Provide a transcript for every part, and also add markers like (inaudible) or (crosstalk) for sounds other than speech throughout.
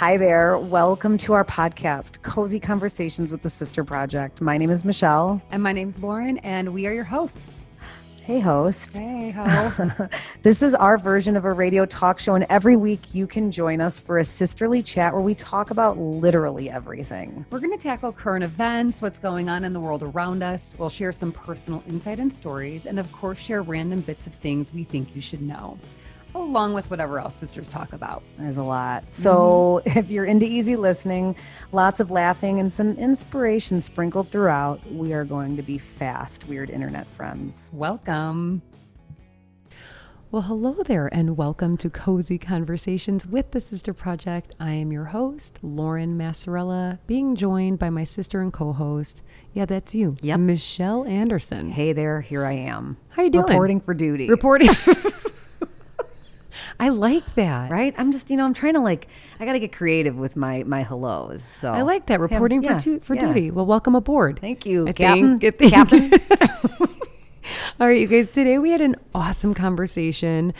Hi there. Welcome to our podcast, Cozy Conversations with the Sister Project. My name is Michelle. And my name's Lauren, and we are your hosts. Hey, host. Hey, ho. (laughs) this is our version of a radio talk show, and every week you can join us for a sisterly chat where we talk about literally everything. We're going to tackle current events, what's going on in the world around us. We'll share some personal insight and stories, and of course, share random bits of things we think you should know along with whatever else sisters talk about. There's a lot. So mm-hmm. (laughs) if you're into easy listening, lots of laughing, and some inspiration sprinkled throughout, we are going to be fast, weird internet friends. Welcome. Well, hello there, and welcome to Cozy Conversations with the Sister Project. I am your host, Lauren Massarella, being joined by my sister and co-host. Yeah, that's you, yep. Michelle Anderson. Hey there, here I am. How you doing? Reporting for duty. Reporting. (laughs) I like that. Right? Aye'm just, you know, I'm trying to like, I got to get creative with my my hellos. So I like that reporting yeah, for yeah, for yeah. duty. Well, welcome aboard. Thank you, I Captain. Think, think. Captain. All right, you guys. Today we had an awesome conversation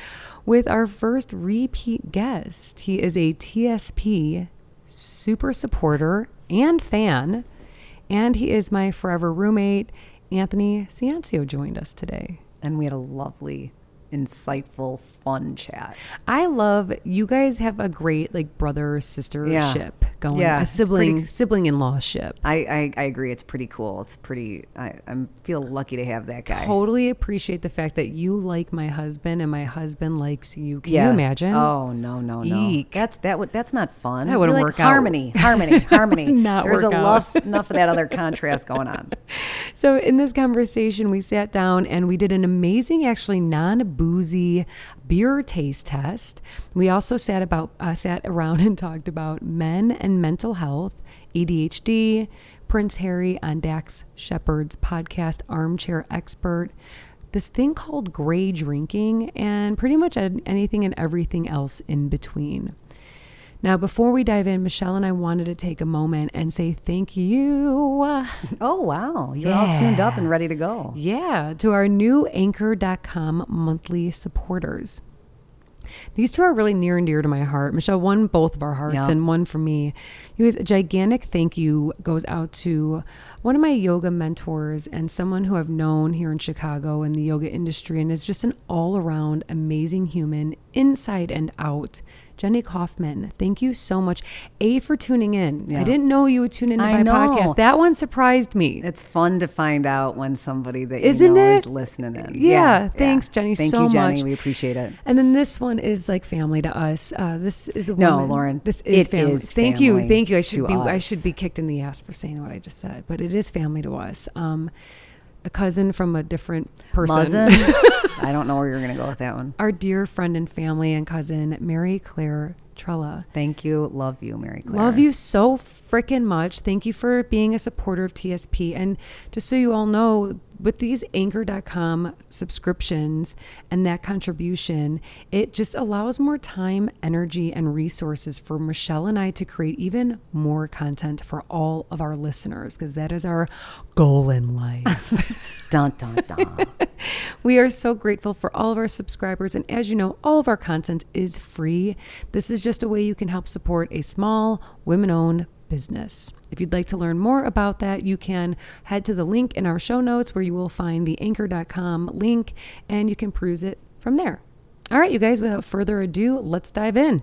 with our first repeat guest. He is a TSP super supporter and fan, and he is my forever roommate. Anthony Ciancio joined us today, and we had a lovely insightful, fun chat. I love you guys have a great like brother sister yeah. ship going. Yeah, a sibling pretty, sibling in law ship. I, I, I agree. It's pretty cool. It's pretty. I I feel lucky to have that guy. Totally appreciate the fact that you like my husband and my husband likes you. Can yeah. you imagine? Oh no no no. Eek. That's that would that's not fun. That wouldn't like work harmony, out. Harmony, harmony, (laughs) harmony. not There's a out. enough of that other contrast going on. (laughs) So in this conversation, we sat down and we did an amazing, actually non boozy beer taste test. We also sat about uh, sat around (laughs) and talked about men and mental health, ADHD, Prince Harry on Dax Shepard's podcast Armchair Expert, this thing called gray drinking, and pretty much anything and everything else in between. Now, before we dive in, Michelle and I wanted to take a moment and say thank you. Oh, wow. You're yeah. all tuned up and ready to go. Yeah, to our new anchor.com monthly supporters. These two are really near and dear to my heart. Michelle, one both of our hearts, yeah. and one for me. You guys, a gigantic thank you goes out to one of my yoga mentors and someone who I've known here in Chicago in the yoga industry and is just an all around amazing human, inside and out. Jenny Kaufman, thank you so much. A for tuning in. Yeah. I didn't know you would tune into I my know. podcast. That one surprised me. It's fun to find out when somebody that Isn't you know it? is listening in. Yeah. yeah. Thanks, Jenny, thank so you, Jenny. much. We appreciate it. And then this one is like family to us. Uh, this is a no, woman. Lauren. This is family. Is thank you, thank you. I should be us. I should be kicked in the ass for saying what I just said, but it is family to us. Um, a cousin from a different person. (laughs) I don't know where you're going to go with that one. Our dear friend and family and cousin, Mary Claire Trella. Thank you. Love you, Mary Claire. Love you so freaking much. Thank you for being a supporter of TSP. And just so you all know, with these anchor.com subscriptions and that contribution, it just allows more time, energy, and resources for Michelle and I to create even more content for all of our listeners because that is our goal in life. (laughs) dun, dun, dun. (laughs) we are so grateful for all of our subscribers. And as you know, all of our content is free. This is just a way you can help support a small, women owned business. If you'd like to learn more about that, you can head to the link in our show notes where you will find the anchor.com link and you can peruse it from there. All right, you guys, without further ado, let's dive in.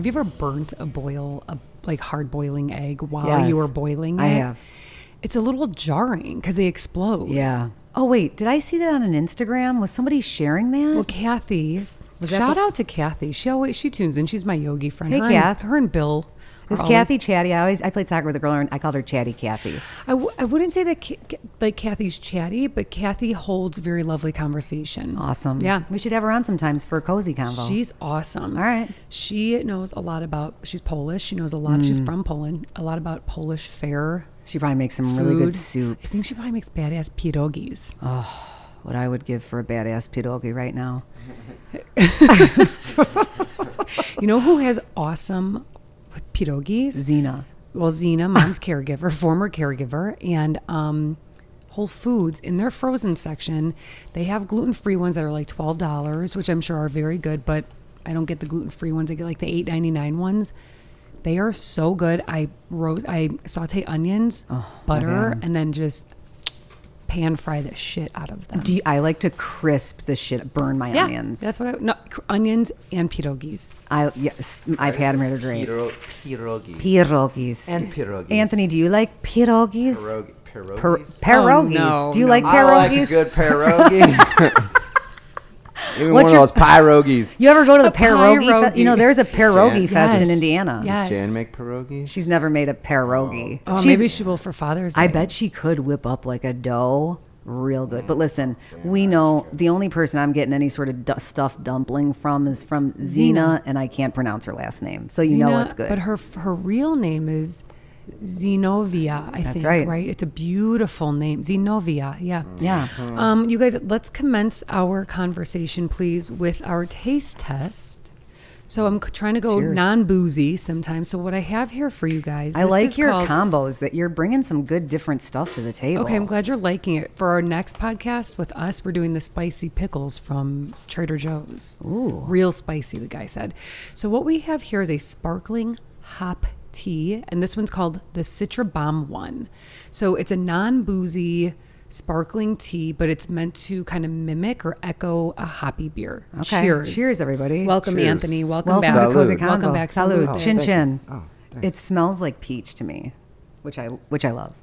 Have you ever burnt a boil, a like hard boiling egg while yes, you were boiling it? I have. It's a little jarring because they explode. Yeah. Oh wait, did I see that on an Instagram? Was somebody sharing that? Well, Kathy. Was shout the- out to Kathy. She always she tunes in. She's my yogi friend. Hey, her Kath. And, her and Bill. Is Kathy chatty? I always I played soccer with a girl and I called her Chatty Kathy. I w- I wouldn't say that like Kathy's chatty, but Kathy holds very lovely conversation. Awesome. Yeah, we should have her on sometimes for a cozy convo. She's awesome. All right. She knows a lot about. She's Polish. She knows a lot. Mm. She's from Poland. A lot about Polish fare. She probably makes some really good soups. I think she probably makes badass pierogies. Oh what I would give for a badass pierogi right now. (laughs) you know who has awesome pierogies? Zena. Well, Zena, mom's caregiver, former caregiver, and um, Whole Foods in their frozen section. They have gluten free ones that are like twelve dollars, which I'm sure are very good, but I don't get the gluten free ones. I get like the eight ninety nine ones. They are so good. I roast, I saute onions, oh, butter, and then just pan fry the shit out of them. Do you, I like to crisp the shit, burn my yeah, onions. that's what I no, onions and pierogies. I yes, I've had them. They're great. Piro- pierogi. Pierogies. And pierogies. Anthony, do you like pierogies? Pierogi. Per- Pierogies. pierogies. no, do you no. like pierogies? I like a good pierogi. (laughs) (laughs) Even What's one your- of those pierogies. you ever go to the A pierogi? Fe- you know, there's a pierogi Jan- fest in Indiana. Yeah. Does Yes. Jan make pierogies? She's never made a pierogi. Oh, oh She's- maybe she will for Father's Day. I bet she could whip up like a dough real good. But mm. listen, we know the only person I'm getting any sort of du- stuffed dumpling from is from Zena, and I can't pronounce her last name. So you know it's good. But her her real name is Zenovia. I That's think. right. Right. It's a beautiful name, Zenovia. Yeah. yeah. Um, you guys, let's commence our conversation, please, with our taste test. So I'm trying to go non-boozy sometimes. So what I have here for you guys, I this like is your called- combos that you're bringing some good different stuff to the table. Okay, I'm glad you're liking it. For our next podcast with us, we're doing the spicy pickles from Trader Joe's. Ooh. Real spicy, the guy said. So what we have here is a sparkling hop tea, and this one's called the Citra Bomb one. So it's a non-boozy sparkling tea, but it's meant to kind of mimic or echo a hoppy beer. Okay. Cheers. Cheers, everybody. Welcome, Cheers. Anthony. Welcome, Welcome back. to Cozy Salud. Convo. Welcome back. Salud. Salud. Chin chin. Oh, It smells like peach to me, which I which I love.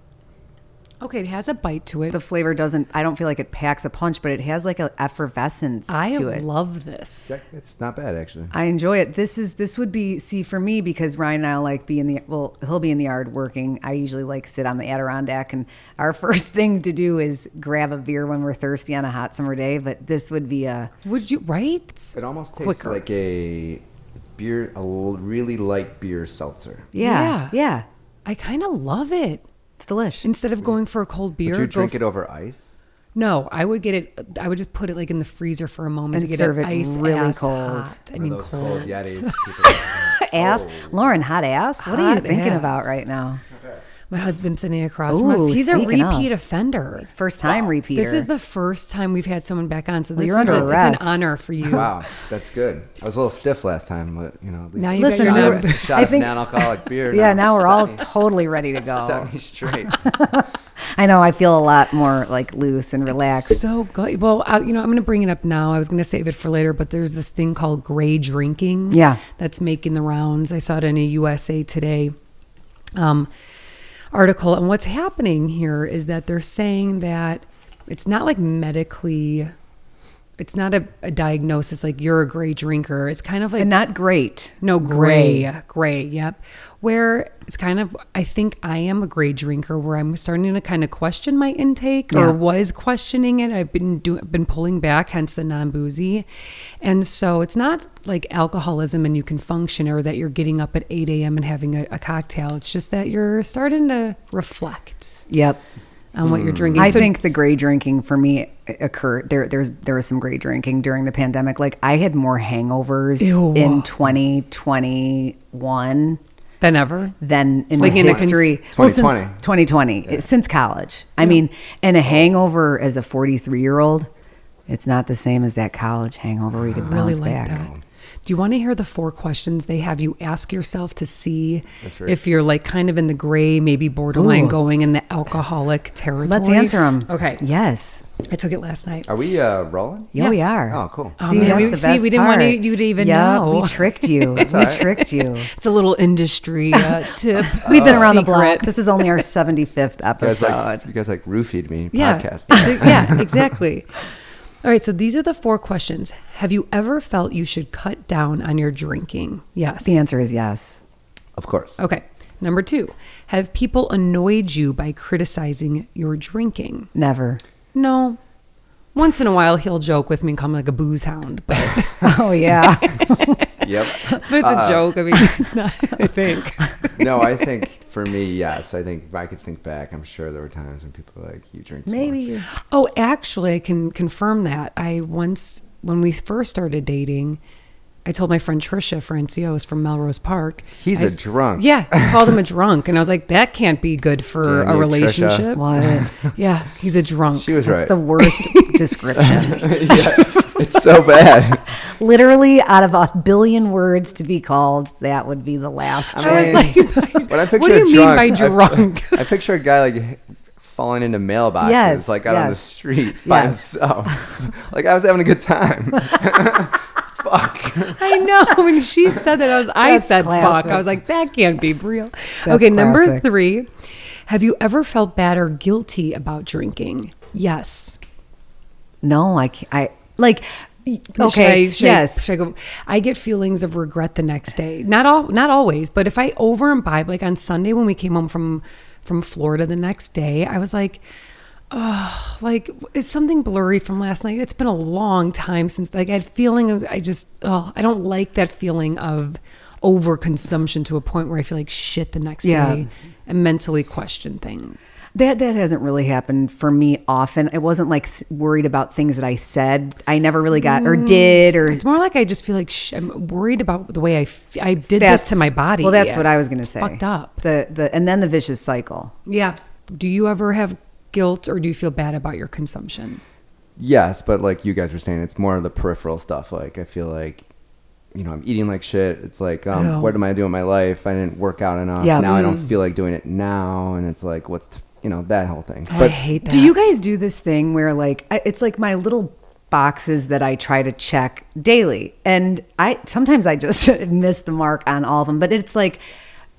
Okay, it has a bite to it. The flavor doesn't. I don't feel like it packs a punch, but it has like an effervescence I to it. love this. Yeah, It's not bad actually. I enjoy it. This is this would be see for me because Ryan and I like be in the well he'll be in the yard working. I usually like sit on the Adirondack and our (laughs) first thing to do is grab a beer when we're thirsty on a hot summer day. But this would be a Would you, right? It almost tastes Quicker. like a beer, a l- really light beer seltzer. yeah Yeah. yeah, I kind of love it. It's delish. Instead of going for a cold beer, Would you drink f- it over ice? No, I would get it. I would just put it like in the freezer for a moment And to get serve it it ice really ass cold. hot. I Or mean, those cold. Yetis. (laughs) (laughs) ass, Oh. Lauren, hot ass. What are you Hot thinking ass. about right now? My husband's sitting across from us. He's a speaking of. repeat offender. First time repeater. This is the first time we've had someone back on, so this you're is under a, arrest. it's an honor for you. wow, that's good. I was a little stiff last time, but you know, at least Now you Listen, got we your were- shot, a (laughs) shot I of think- non-alcoholic beer. yeah. Now we're set all me- totally ready to (laughs) go. set me straight. (laughs) I know. I feel a lot more like loose and relaxed. So good. Well, I, you know, I'm going to bring it up now. I was going to save it for later, but there's this thing called gray drinking. Yeah. That's making the rounds. I saw it in a USA Today um, article. And what's happening here is that they're saying that it's not like medically, it's not a, a diagnosis like you're a gray drinker. It's kind of like and not great. no, gray, gray, yep. Where it's kind of, I think I am a gray drinker where I'm starting to kind of question my intake Yeah. or was questioning it. I've been doing, been pulling back, hence the non boozy. And so it's not like alcoholism and you can function or that you're getting up at 8 a.m. and having a, a cocktail. It's just that you're starting to reflect Yep. On what you're mm. drinking. I So- think the gray drinking for me occurred there. There's there was some gray drinking during the pandemic. Like I had more hangovers Ew. in 2021 than ever. than in Like the in a cons- history. well, since 2020. 2020, since college. I mean, and a hangover as a 43 year old, it's not the same as that college hangover where you could really bounce like back. that. Do you want to hear the four questions they have you ask yourself to see right. if you're like kind of in the gray, maybe borderline Ooh. going in the alcoholic territory? Let's answer them. Okay. Yes. I took it last night. Are we uh, rolling? Yeah, Yeah. we are. Oh, cool. Oh, See, man, that's we- the see, we didn't want you to even yeah, know. We tricked you. (laughs) we all right. tricked you. (laughs) It's a little industry uh, (laughs) tip. We've been around the block. This is only our 75th You guys episode. like you guys like roofied me Yeah. podcast. Yeah, exactly. All right, so these are the four questions. Have you ever felt you should cut down on your drinking? Yes. the answer is yes. Of course. Okay. Number two, have people annoyed you by criticizing your drinking? Never. No. Once in a while, he'll joke with me and call me like a booze hound, but, (laughs) Oh, yeah. (laughs) Yep. but it's a uh, joke. I mean, it's not, (laughs) I think. no, I think for me, yes. I think if I could think back, I'm sure there were times when people were like, "You drink too Maybe. much." Oh, actually, I can confirm that. I once, when we first started dating, I told my friend Trisha Francios from Melrose Park. He's I a s- drunk. Yeah, I (laughs) called him a drunk, and I was like, that can't be good for Damn a you, Trisha. relationship. What? (laughs) Yeah, he's a drunk. She was That's right. the worst (laughs) description. yeah, it's so bad. Literally, out of a billion words to be called, that would be the last. I choice. mean, when I picture What do a you mean by I- drunk? I, picture a guy like falling into mailboxes, Yes, like out on the street by Yes. himself. like I was having a good time. Fuck. (laughs) I know. When she (laughs) said that, I was I That's said fuck. I was like, that can't be real. okay, number three. Have you ever felt bad or guilty about drinking? Yes. no, I can't. I like. Should Okay. I- should I- yes. should I, go? I get feelings of regret the next day. Not all, not always, but if I over imbibe, like on Sunday when we came home from from Florida the next day, I was like, oh, like it's something blurry from last night. It's been a long time since like I had feeling. Of, I just, oh, I don't like that feeling of overconsumption to a point where I feel like shit the next Yeah. day and mentally question things. That that hasn't really happened for me often. I wasn't like worried about things that I said. I never really got or mm, did or It's more like I just feel like sh- I'm worried about the way I f- I did this to my body. Well, that's what I was going to say. Fucked up. The the and then the vicious cycle. Yeah. Do you ever have guilt or do you feel bad about your consumption? Yes, but like you guys were saying, it's more of the peripheral stuff. Like I feel like, you know, I'm eating like shit. It's like, um, Oh. what am I doing in my life? I didn't work out enough. Yeah. Now I don't Mm. feel like doing it now, and it's like, what's t- you know that whole thing. I But hate that. Do you guys do this thing where like I- it's like my little boxes that I try to check daily, and I sometimes I just (laughs) miss the mark on all of them. But it's like,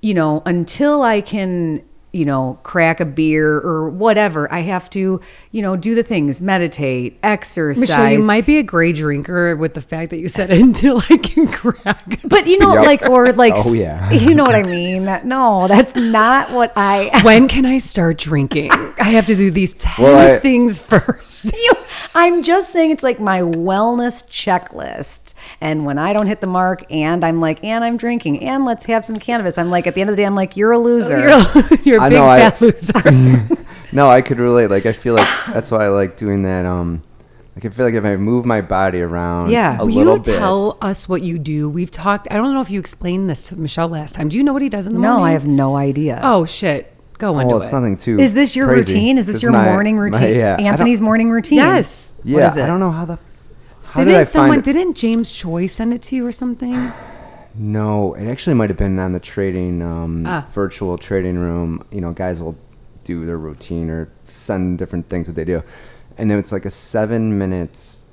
you know, until I can, you know, crack a beer or whatever, I have to, you know, do the things, meditate, exercise. Michelle, you might be a gray drinker with the fact that you said until I can crack. but you know, Yep. like or like, Oh, yeah. (laughs) you know what I (laughs) mean? That- No, that's not what I. when can I start drinking? I have to do these 10 Well, I- things (laughs) first. you, I'm just saying it's like my wellness checklist. And when I don't hit the mark and I'm like, and I'm drinking and let's have some cannabis, I'm like, at the end of the day, I'm like, you're a loser. You're, a- (laughs) you're a I big know, I- fat loser. (laughs) (laughs) no, I could relate. Like I feel like that's why I like doing that. Um, I can feel like if I move my body around, Yeah. a Will little you bit. tell us what you do? We've talked. I don't know if you explained this to Michelle last time. Do you know what he does in the no, morning? No, I have no idea. Oh shit! Go into Oh, it's it. nothing too. Is this your crazy. routine? Is this It's your my- morning my- routine? yeah, Anthony's morning routine. Yes. Yeah, is it? I don't know how the. f- How Didn't did I someone? find it? Didn't James Choi send it to you or something? No, it actually might have been on the trading um, Ah. virtual trading room. You know, guys will do their routine or send different things that they do, and then it's like a seven minutes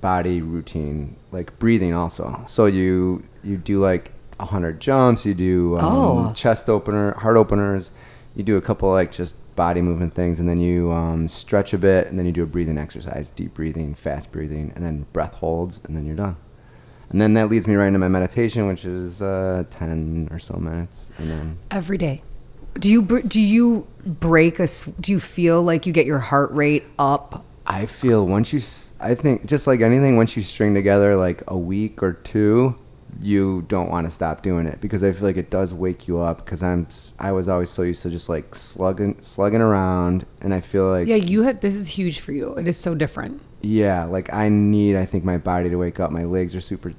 body routine, like breathing also. So you you do like a hundred jumps, you do um, Oh. chest opener, heart openers, you do a couple like just body movement things, and then you um, stretch a bit, and then you do a breathing exercise, deep breathing, fast breathing, and then breath holds, and then you're done. And then that leads me right into my meditation, which is uh, 10 or so minutes. And then, Every day. Do you br- do you break a? Do you feel like you get your heart rate up? I feel once you, s- I think just like anything, once you string together like a week or two, you don't want to stop doing it because I feel like it does wake you up. Because I'm, I was always so used to just like slugging, slugging around, and I feel like Yeah, you have. This is huge for you. It is so different. Yeah, like I need, I think, my body to wake up. My legs are super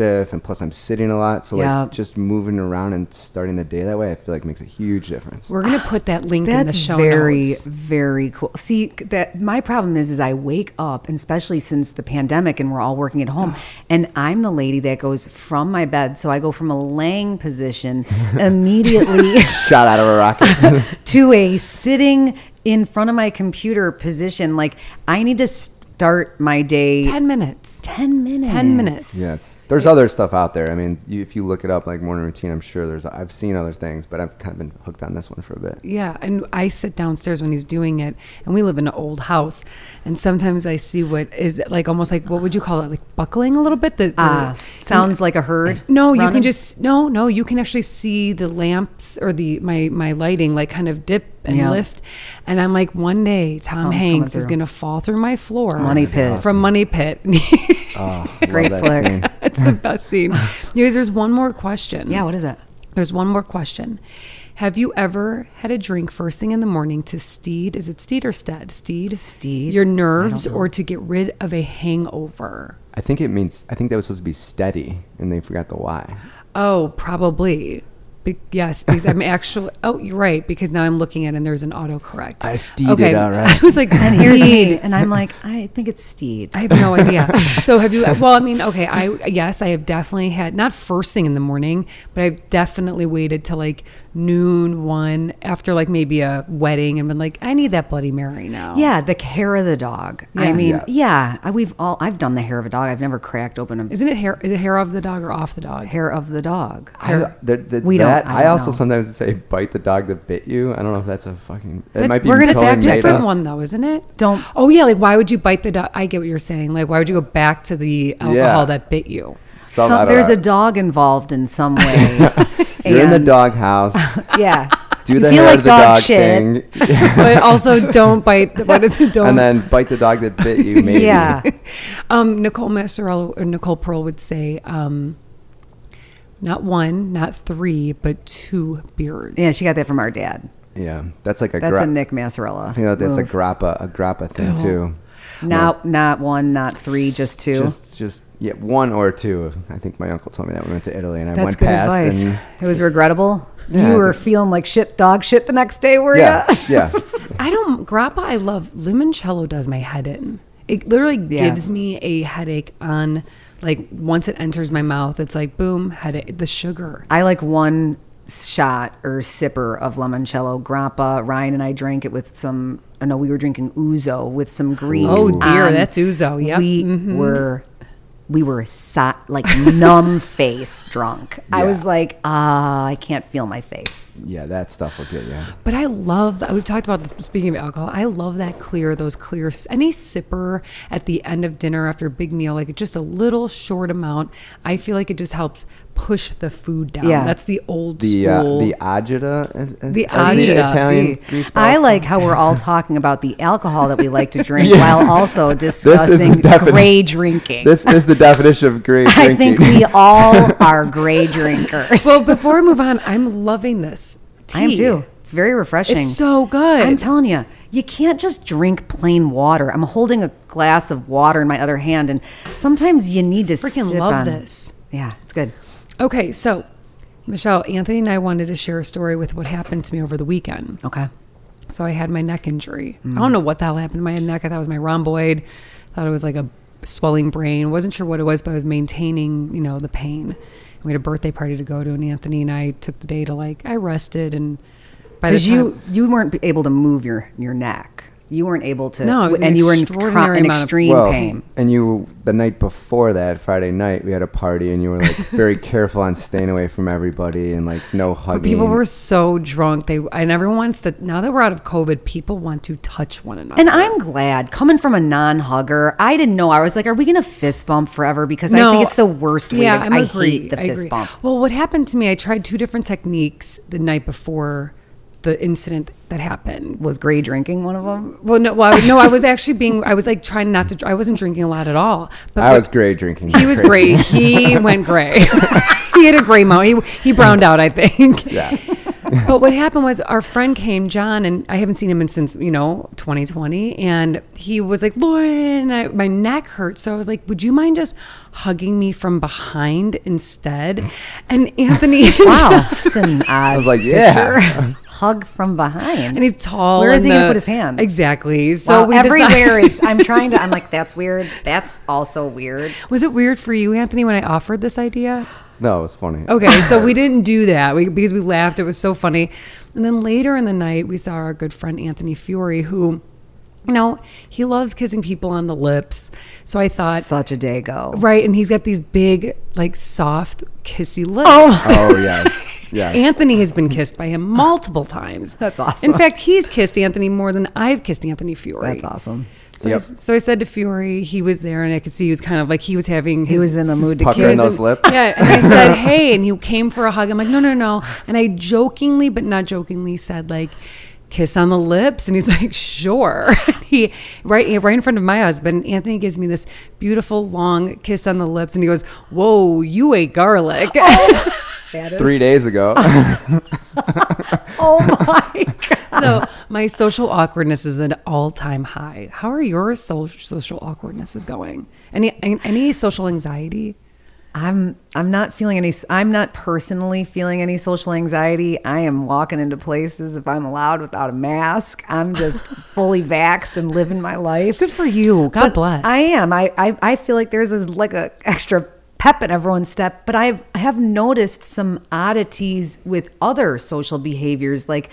stiff, and plus I'm sitting a lot. So Yeah. like just moving around and starting the day that way, I feel like makes a huge difference. We're gonna put that link in the show very, notes. very cool. See, that my problem is, is I wake up, and especially since the pandemic, and we're all working at home, (sighs) and I'm the lady that goes from my bed. So I go from a laying position (laughs) immediately (laughs) Shot out of a rocket. (laughs) to a sitting in front of my computer position. Like I need to start my day Ten minutes. 10 minutes. Ten minutes. yes, there's other stuff out there. I mean, you, if you look it up, like morning routine, I'm sure there's. I've seen other things, but I've kind of been hooked on this one for a bit. Yeah, and I sit downstairs when he's doing it, and we live in an old house, and sometimes I see what is like almost like what would you call it, like buckling a little bit. The, the- Ah, sounds like a herd. (clears throat) no, you can running. just no, no, you can actually see the lamps or the my my lighting like kind of dip and Yeah. lift, and I'm like, one day Tom Something's Hanks is gonna fall through my floor, Money Pit. from Money Pit. (laughs) Oh, (laughs) Great love flick. scene. (laughs) it's the best scene. You guys, there's one more question. Yeah, what is it? There's one more question. Have you ever had a drink first thing in the morning to steed? Is it steed or stead? Steed. Steed? Your nerves, or to get rid of a hangover? I think it means. I think that was supposed to be steady, and they forgot the Y. Oh, probably. Be- yes, because I'm (laughs) actually. Oh, you're right. Because now I'm looking at it and there's an autocorrect. I steeded, all right. (laughs) I was like, And here's me, and I'm like, I think it's Steed. I have no idea. (laughs) so have you? Well, I mean, okay. I yes, I have definitely had not first thing in the morning, but I've definitely waited till like noon, one after like maybe a wedding, and been like, I need that Bloody Mary now. Yeah, the hair of the dog. Yeah. I mean, Yes. yeah, I- we've all. I've done the hair of a dog. I've never cracked open a Isn't it hair? Is it hair of the dog or off the dog? hair of the dog. I, there, that's We don't- I I, don't also know. sometimes say bite the dog that bit you. I don't know if that's a fucking. It That's- might be we're gonna That's a different us. one though, isn't it? Don't- Oh yeah, like why would you bite the dog? I get what you're saying. Like why would you go back to the alcohol Yeah. that bit you? Some- Some, there's know. a dog involved in some way. (laughs) You're in the And- dog house. (laughs) Yeah. Do You the feel hair like of the dog dog, shit. thing, (laughs) But also don't bite. The, what is it? Don't. and then bite the dog that bit you. Maybe. Yeah. (laughs) Um, Nicole Massarella or Nicole Pearl would say, um, not one, not three, but two beers. Yeah, she got that from our dad. Yeah. That's like a. That's gra- a Nick Massarella. I think that- that's a grappa, a grappa thing too. Not not one, not three, just two. Just, just yeah, one or two. I think my uncle told me that we went to Italy and I That's went good past advice. and It was regrettable. Yeah, you were feeling like shit, dog shit the next day, were yeah, you? yeah. (laughs) I don't grappa. I love limoncello. Does my head in? It literally Yeah. gives me a headache on like once it enters my mouth. It's like boom, headache. The sugar. I like one shot or sipper of limoncello grappa. Ryan and I drank it with some. Oh no, we were drinking ouzo with some Greeks. Oh, dear, on- that's ouzo, yep. we Mhm. were. We were so, like (laughs) numb face drunk. I was like, ah, I can't feel my face. Yeah, that stuff will get you. But I love. We've talked about this. Speaking of alcohol, I love that clear. Those clear. Any sipper at the end of dinner after a big meal, like just a little short amount. I feel like it just helps push the food down. Yeah. that's the old The uh, school. the agita, as, as The as agita, Italian See, grease I like how we're all (laughs) talking about the alcohol that we like to (laughs) drink Yeah. while also (laughs) This the discussing defini- gray drinking. This is the definition of gray drinking I think we all are gray drinkers. well, before we move on, I'm loving this. I am too. It's very refreshing. It's so good. I'm telling you, you can't just drink plain water. I'm holding a glass of water in my other hand, and sometimes you need to Freaking sip love on- this. Yeah, it's good. Okay, so Michelle, Anthony and I wanted to share a story with what happened to me over the weekend. Okay. So I had my neck injury. I hmm. don't know what the hell happened to my neck. I thought it was my rhomboid. Thought it was like a swelling brain. Wasn't sure what it was, but I was maintaining, you know, the pain. We had a birthday party to go to, and Anthony and I took the day to like I rested and by the Because time you you weren't able to move your your neck. You weren't able to. No, it was an and you were in, extraordinary cro- in of- extreme well, pain. and you the night before that Friday night we had a party and you were like (laughs) very careful on staying away from everybody and like no hugging. people were so drunk. They and everyone wants to. Now that we're out of COVID, people want to touch one another. And I'm glad coming from a non-hugger. I didn't know. I was like, "Are we going to fist bump forever?" Because I think it's the worst way. Yeah, to, I'm I agree. hate the I fist agree. bump. Well, what happened to me? I tried two different techniques the night before the incident that happened. Was gray drinking one of them? Well, no, well, I was, no, I was (laughs) actually being. I was like trying not to. I wasn't drinking a lot at all. But I was gray drinking. He was Crazy. great. He (laughs) went gray. (laughs) he had a gray moment. He, he browned out, I think. Yeah. but what happened was our friend came, John, and I haven't seen him in since you know 2020, and he was like, Lauren, I, my neck hurts. So I was like, would you mind just hugging me from behind instead? And Anthony, Wow, it's an odd. I was like, yeah. Hug from behind. and he's tall. Where is and he gonna put his hand? Exactly. So So we decided- everywhere is. I'm (laughs) trying to. I'm like, that's weird. That's also weird. was it weird for you, Anthony, when I offered this idea? No, it was funny. Okay, so (laughs) we didn't do that we, because we laughed. It was so funny. And then later in the night, we saw our good friend Anthony Fury, who, you know, he loves kissing people on the lips. So I thought, Such a day go. right, and he's got these big, like soft, kissy lips. Oh, (laughs) oh yes, yes. Anthony has been kissed by him multiple (laughs) times. That's awesome. In fact, he's kissed Anthony more than I've kissed Anthony Fiore. That's awesome. So, I, Yep. s- so I said to Fury, he was there, and I could see he was kind of like he was having. He was in the mood to puckering kiss. those lips. (laughs) yeah, and I said, "Hey," and he came for a hug. I'm like, "No, no, no," and I jokingly, but not jokingly, said like, "Kiss on the lips," and he's (laughs) like, "Sure." (laughs) he right right in front of my husband. Anthony gives me this beautiful long kiss on the lips, and he goes, "Whoa, you ate garlic." Oh, (laughs) that is- three days ago. Oh my god. So my social awkwardness is at all time high. How are your so- social awkwardnesses going? Any any social anxiety? I'm I'm not feeling any I'm not personally feeling any social anxiety. I am walking into places if I'm allowed without a mask. I'm just (laughs) fully vaxxed and living my life. Good for you. God But bless. I am. I, I I feel like there's this like a extra pep in everyone's step, but I've I have noticed some oddities with other social behaviors like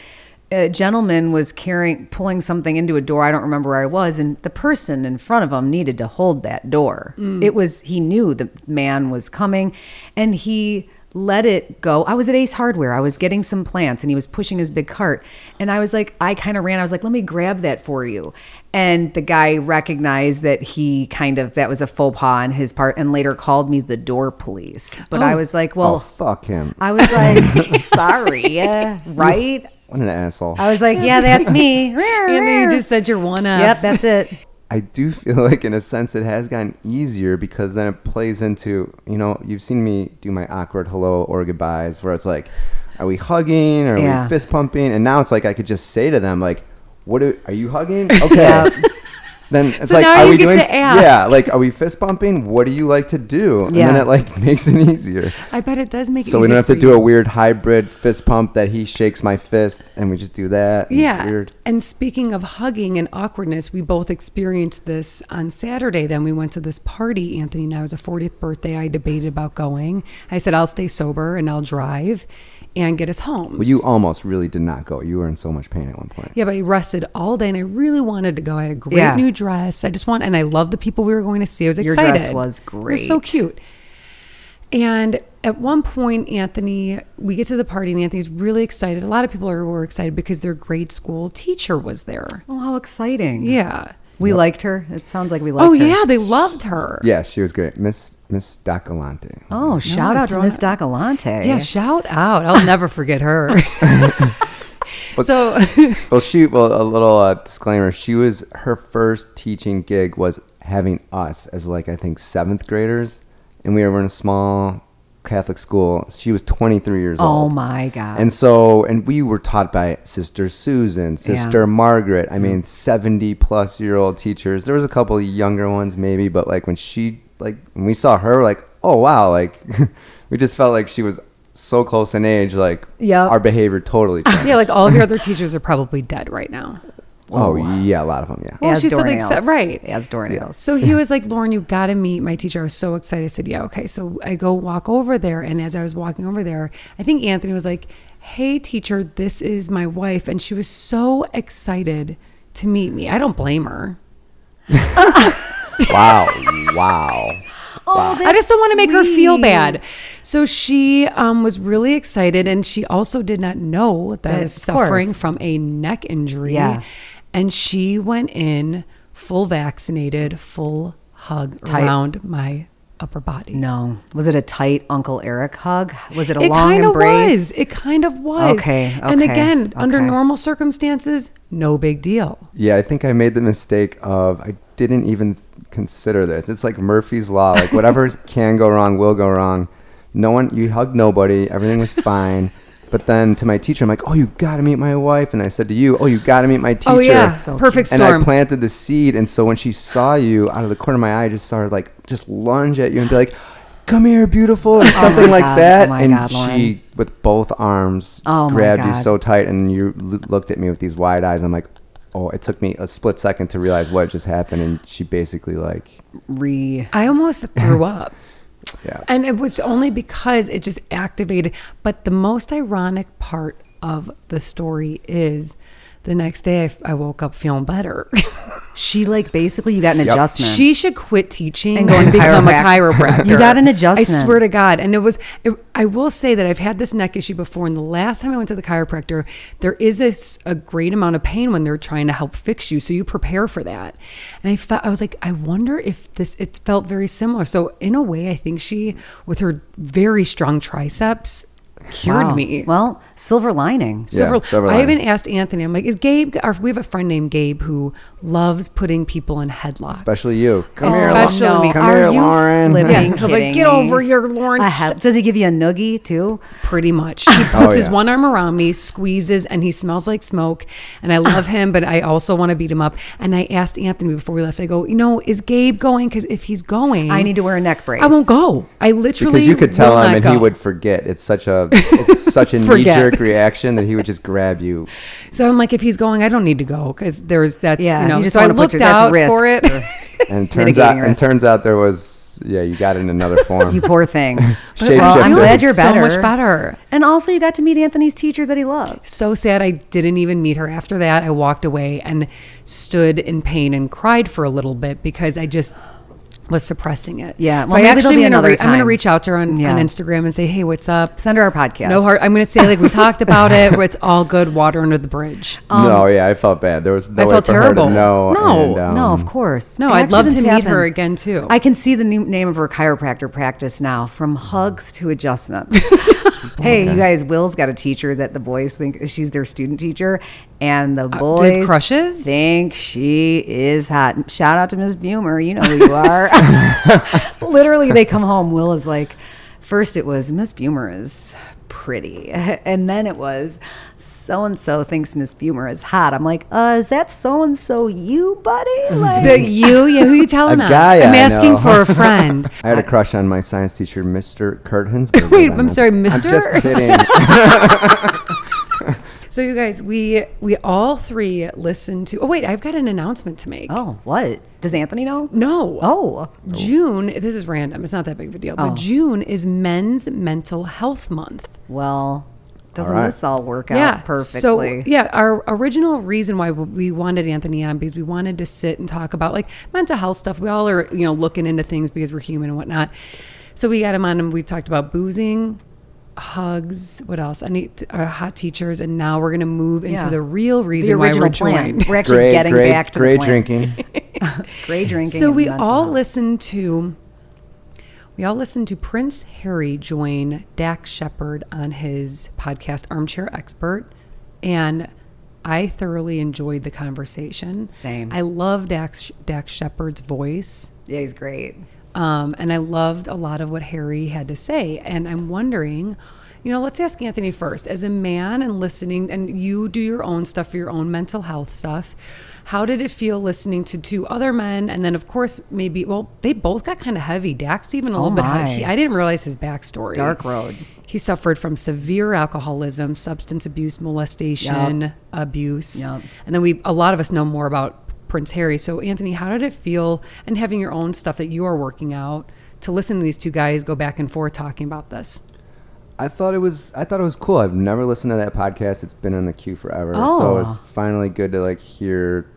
a gentleman was carrying pulling something into a door i don't remember where i was and the person in front of him needed to hold that door. Mm. It was he knew the man was coming and he let it go. I was at ace hardware. I was getting some plants and he was pushing his big cart and i was like i kind of ran. I was like let me grab that for you. And the guy recognized that he kind of that was a faux pas on his part and later called me the door police. But i oh. was like well oh fuck him! I was like, (laughs) sorry, right? What an asshole! I was like, yeah, that's me. (laughs) and then you just said your one F. yep, that's it. (laughs) I do feel like, in a sense, it has gotten easier because then it plays into, you know, you've seen me do my awkward hello or goodbyes where it's like, are we hugging? Are Yeah. we fist pumping? And now it's like I could just say to them, like, what are, are you hugging? (laughs) Okay. Then (laughs) it's So like, are you we doing? Yeah, like, are we fist bumping? What do you like to do? And then it like (laughs) makes it easier. I bet it does make it easier. So we don't have to for do you. a weird hybrid fist pump that he shakes my fist and we just do that. and Yeah. weird. And speaking of hugging and awkwardness, we both experienced this on Saturday. Then we went to this party. Anthony and I it was a 40th birthday. I debated about going. I said, I'll stay sober and I'll drive and get us home. Well, you almost really did not go. You were in so much pain at one point. Yeah, but I rested all day and I really wanted to go. I had a great Yeah. new dress. I just want, and I love the people we were going to see. I was Your excited. Your dress was great. It was so cute. And at one point, Anthony, we get to the party and Anthony's really excited. A lot of people are, were excited because their grade school teacher was there. Oh, how exciting. Yeah. We liked her. It sounds like we liked Oh, her. yeah, they loved her. Yeah, she was great. Miss Miss Dacolante. Oh, shout out to Miss it- Dacolante. Yeah, shout out. I'll never forget her. (laughs) so, (laughs) Well, she well a little uh, disclaimer. She was her first teaching gig was having us as like I think seventh graders, and we were in a small Catholic school. She was 23 years Oh old. Oh my God. And so, and we were taught by Sister Susan, Sister Margaret. I mean, 70 plus year old teachers. There was a couple younger ones maybe, but like when she, like, when we saw her, like, oh wow, like, (laughs) we just felt like she was so close in age. Like, Yep. our behavior totally changed. yeah, like all of your other (laughs) teachers are probably dead right now. oh, oh yeah, a lot of them, yeah. Well, As she said, like, doornails. right. As doornails. So he was like, Lauren, you got to meet my teacher. I was so excited. I said, yeah, okay. So I go walk over there. And as I was walking over there, I think Anthony was like, hey, teacher, this is my wife. And she was so excited to meet me. I don't blame her. (laughs) (laughs) wow, wow. Oh, I just don't want to make her feel bad. So she um, was really excited. And she also did not know that I was of course. suffering from a neck injury. Yeah. And she went in full vaccinated, full hug Tight. around my upper body. No. Was it a tight Uncle Eric hug? Was it a it long kind of embrace? was. It kind of was. Okay, And okay, again, under normal circumstances, no big deal. Yeah, I think I made the mistake of I didn't even consider this. It's like Murphy's law. Like whatever (laughs) can go wrong will go wrong. No one, you hugged nobody. Everything was fine. But then to my teacher, I'm like, "Oh, you got to meet my wife." And I said to you, "Oh, you got to meet my teacher." Oh yeah, So perfect And storm. I planted the seed, and so when she saw you out of the corner of my eye, I just saw her like just lunge at you and be like, "Come here, beautiful," or oh something my like God. that. Oh and God, Lauren. she, with both arms, Oh grabbed you so tight, and you l- looked at me with these wide eyes. I'm like, "Oh!" It took me a split second to realize what just happened, and she basically like, Re. I almost threw (laughs) up. yeah. And it was only because it just activated. But the most ironic part of the story is the next day I, f- I woke up feeling better. (laughs) She like basically you got an Yep. adjustment. she should quit teaching And and, go into become a chiroprac- chiropractor. You got an adjustment. I swear to God. And it was, it, I will say that I've had this neck issue before. And the last time I went to the chiropractor, there is a, s- a great amount of pain when they're trying to help fix you. So you prepare for that. And I felt, I was like, I wonder if this, it felt very similar. So in a way, I think she, with her very strong triceps, cured Wow. me. Well, silver lining. Silver, silver I lining. even asked Anthony. I'm like, "Is Gabe?" Or we have a friend named Gabe who loves putting people in headlocks, Especially you. Come here, Especially Lauren. me. Come Are here, you Lauren. flipping Yeah, he'll like, "Get me?" over here, Lauren." A head- Does he give you a noogie too? Pretty much. (laughs) He oh, puts Oh, his one arm around me, squeezes, and he smells like smoke. And I love him, but I also want to beat him up. And I asked Anthony before we left. I go, you know, is Gabe going? Because if he's going, I need to wear a neck brace. I won't go. I literally Because you could tell him not and he would forget. It's such a it's such a (laughs) knee jerk reaction that he would just grab you. So I'm like, if he's going, I don't need to go because there's that's Yeah, you know. you just so I looked your- out risk for it. (laughs) And turns out Mitigating and turns out there was yeah, you got it in another form. You poor thing. (laughs) Shapeshifter. Well, I'm glad you're better. so much better. And also, you got to meet Anthony's teacher that he loved. So sad I didn't even meet her. After that, I walked away and stood in pain and cried for a little bit because I just was suppressing it. Yeah, So well, I actually am gonna, another re- I'm gonna reach out to her on, Yeah. on Instagram and say, hey, what's up? Send her our podcast. No heart. I'm gonna say like we (laughs) talked about it. Where it's all good. Water under the bridge. no, yeah, I felt bad. There was no I way felt for terrible. her to know. No, and, um, no, of course. No, I'd love to Accidents meet her again, too. I can see the new name of her chiropractor practice now, from hugs to adjustments. (laughs) hey, you guys, Will's got a teacher that the boys think she's their student teacher, and the Uh, boys have crushes? think she is hot. Shout out to Miss Bumer, you know who you are. (laughs) Literally, they come home. Will is like, first it was Miss Bumer is pretty, (laughs) and then it was so and so thinks Miss Bumer is hot. I'm like, uh, is that so and so you, buddy? (laughs) Like, The you, yeah, who you (laughs) telling? A guy I'm I asking know. for a friend. I had a crush on my science teacher, Mr. Kurt Hinsberger. Wait. I'm sorry, I'm Mr.? just kidding. So you guys, we we all three listened to. Oh wait, I've got an announcement to make. oh, what does Anthony know? No. Oh, June. This is random. It's not that big of a deal. But Oh. June is Men's Mental Health Month. well, doesn't All right. this all work out yeah. perfectly? So yeah, our original reason why we wanted Anthony on because we wanted to sit and talk about like mental health stuff. We all are you know looking into things because we're human and whatnot. So we got him on and we talked about boozing, hugs. What else? I need uh, hot teachers, and now we're gonna move into Yeah. the real the reason why original we're plan. joined. We're actually Great, getting great, back to great the plan. drinking. (laughs) Great drinking. So we all health. listened to we all listened to Prince Harry join Dax Shepard on his podcast Armchair Expert and I thoroughly enjoyed the conversation. Same. I love Dax Dax Shepard's voice. Yeah, he's great. Um, and I loved a lot of what Harry had to say. And I'm wondering, you know, let's ask Anthony first. As a man and listening, and you do your own stuff for your own mental health stuff, how did it feel listening to two other men? And then, of course, maybe, well, they both got kind of heavy. Dax even a Oh little bit heavy. my. I didn't realize his backstory. Dark road. He suffered from severe alcoholism, substance abuse, molestation, Yup. abuse. Yup. And then we, a lot of us know more about Prince Harry. So, Anthony, how did it feel and having your own stuff that you are working out to listen to these two guys go back and forth talking about this? I thought it was I thought it was cool. I've never listened to that podcast. It's been in the queue forever. So Oh. it's finally good to like hear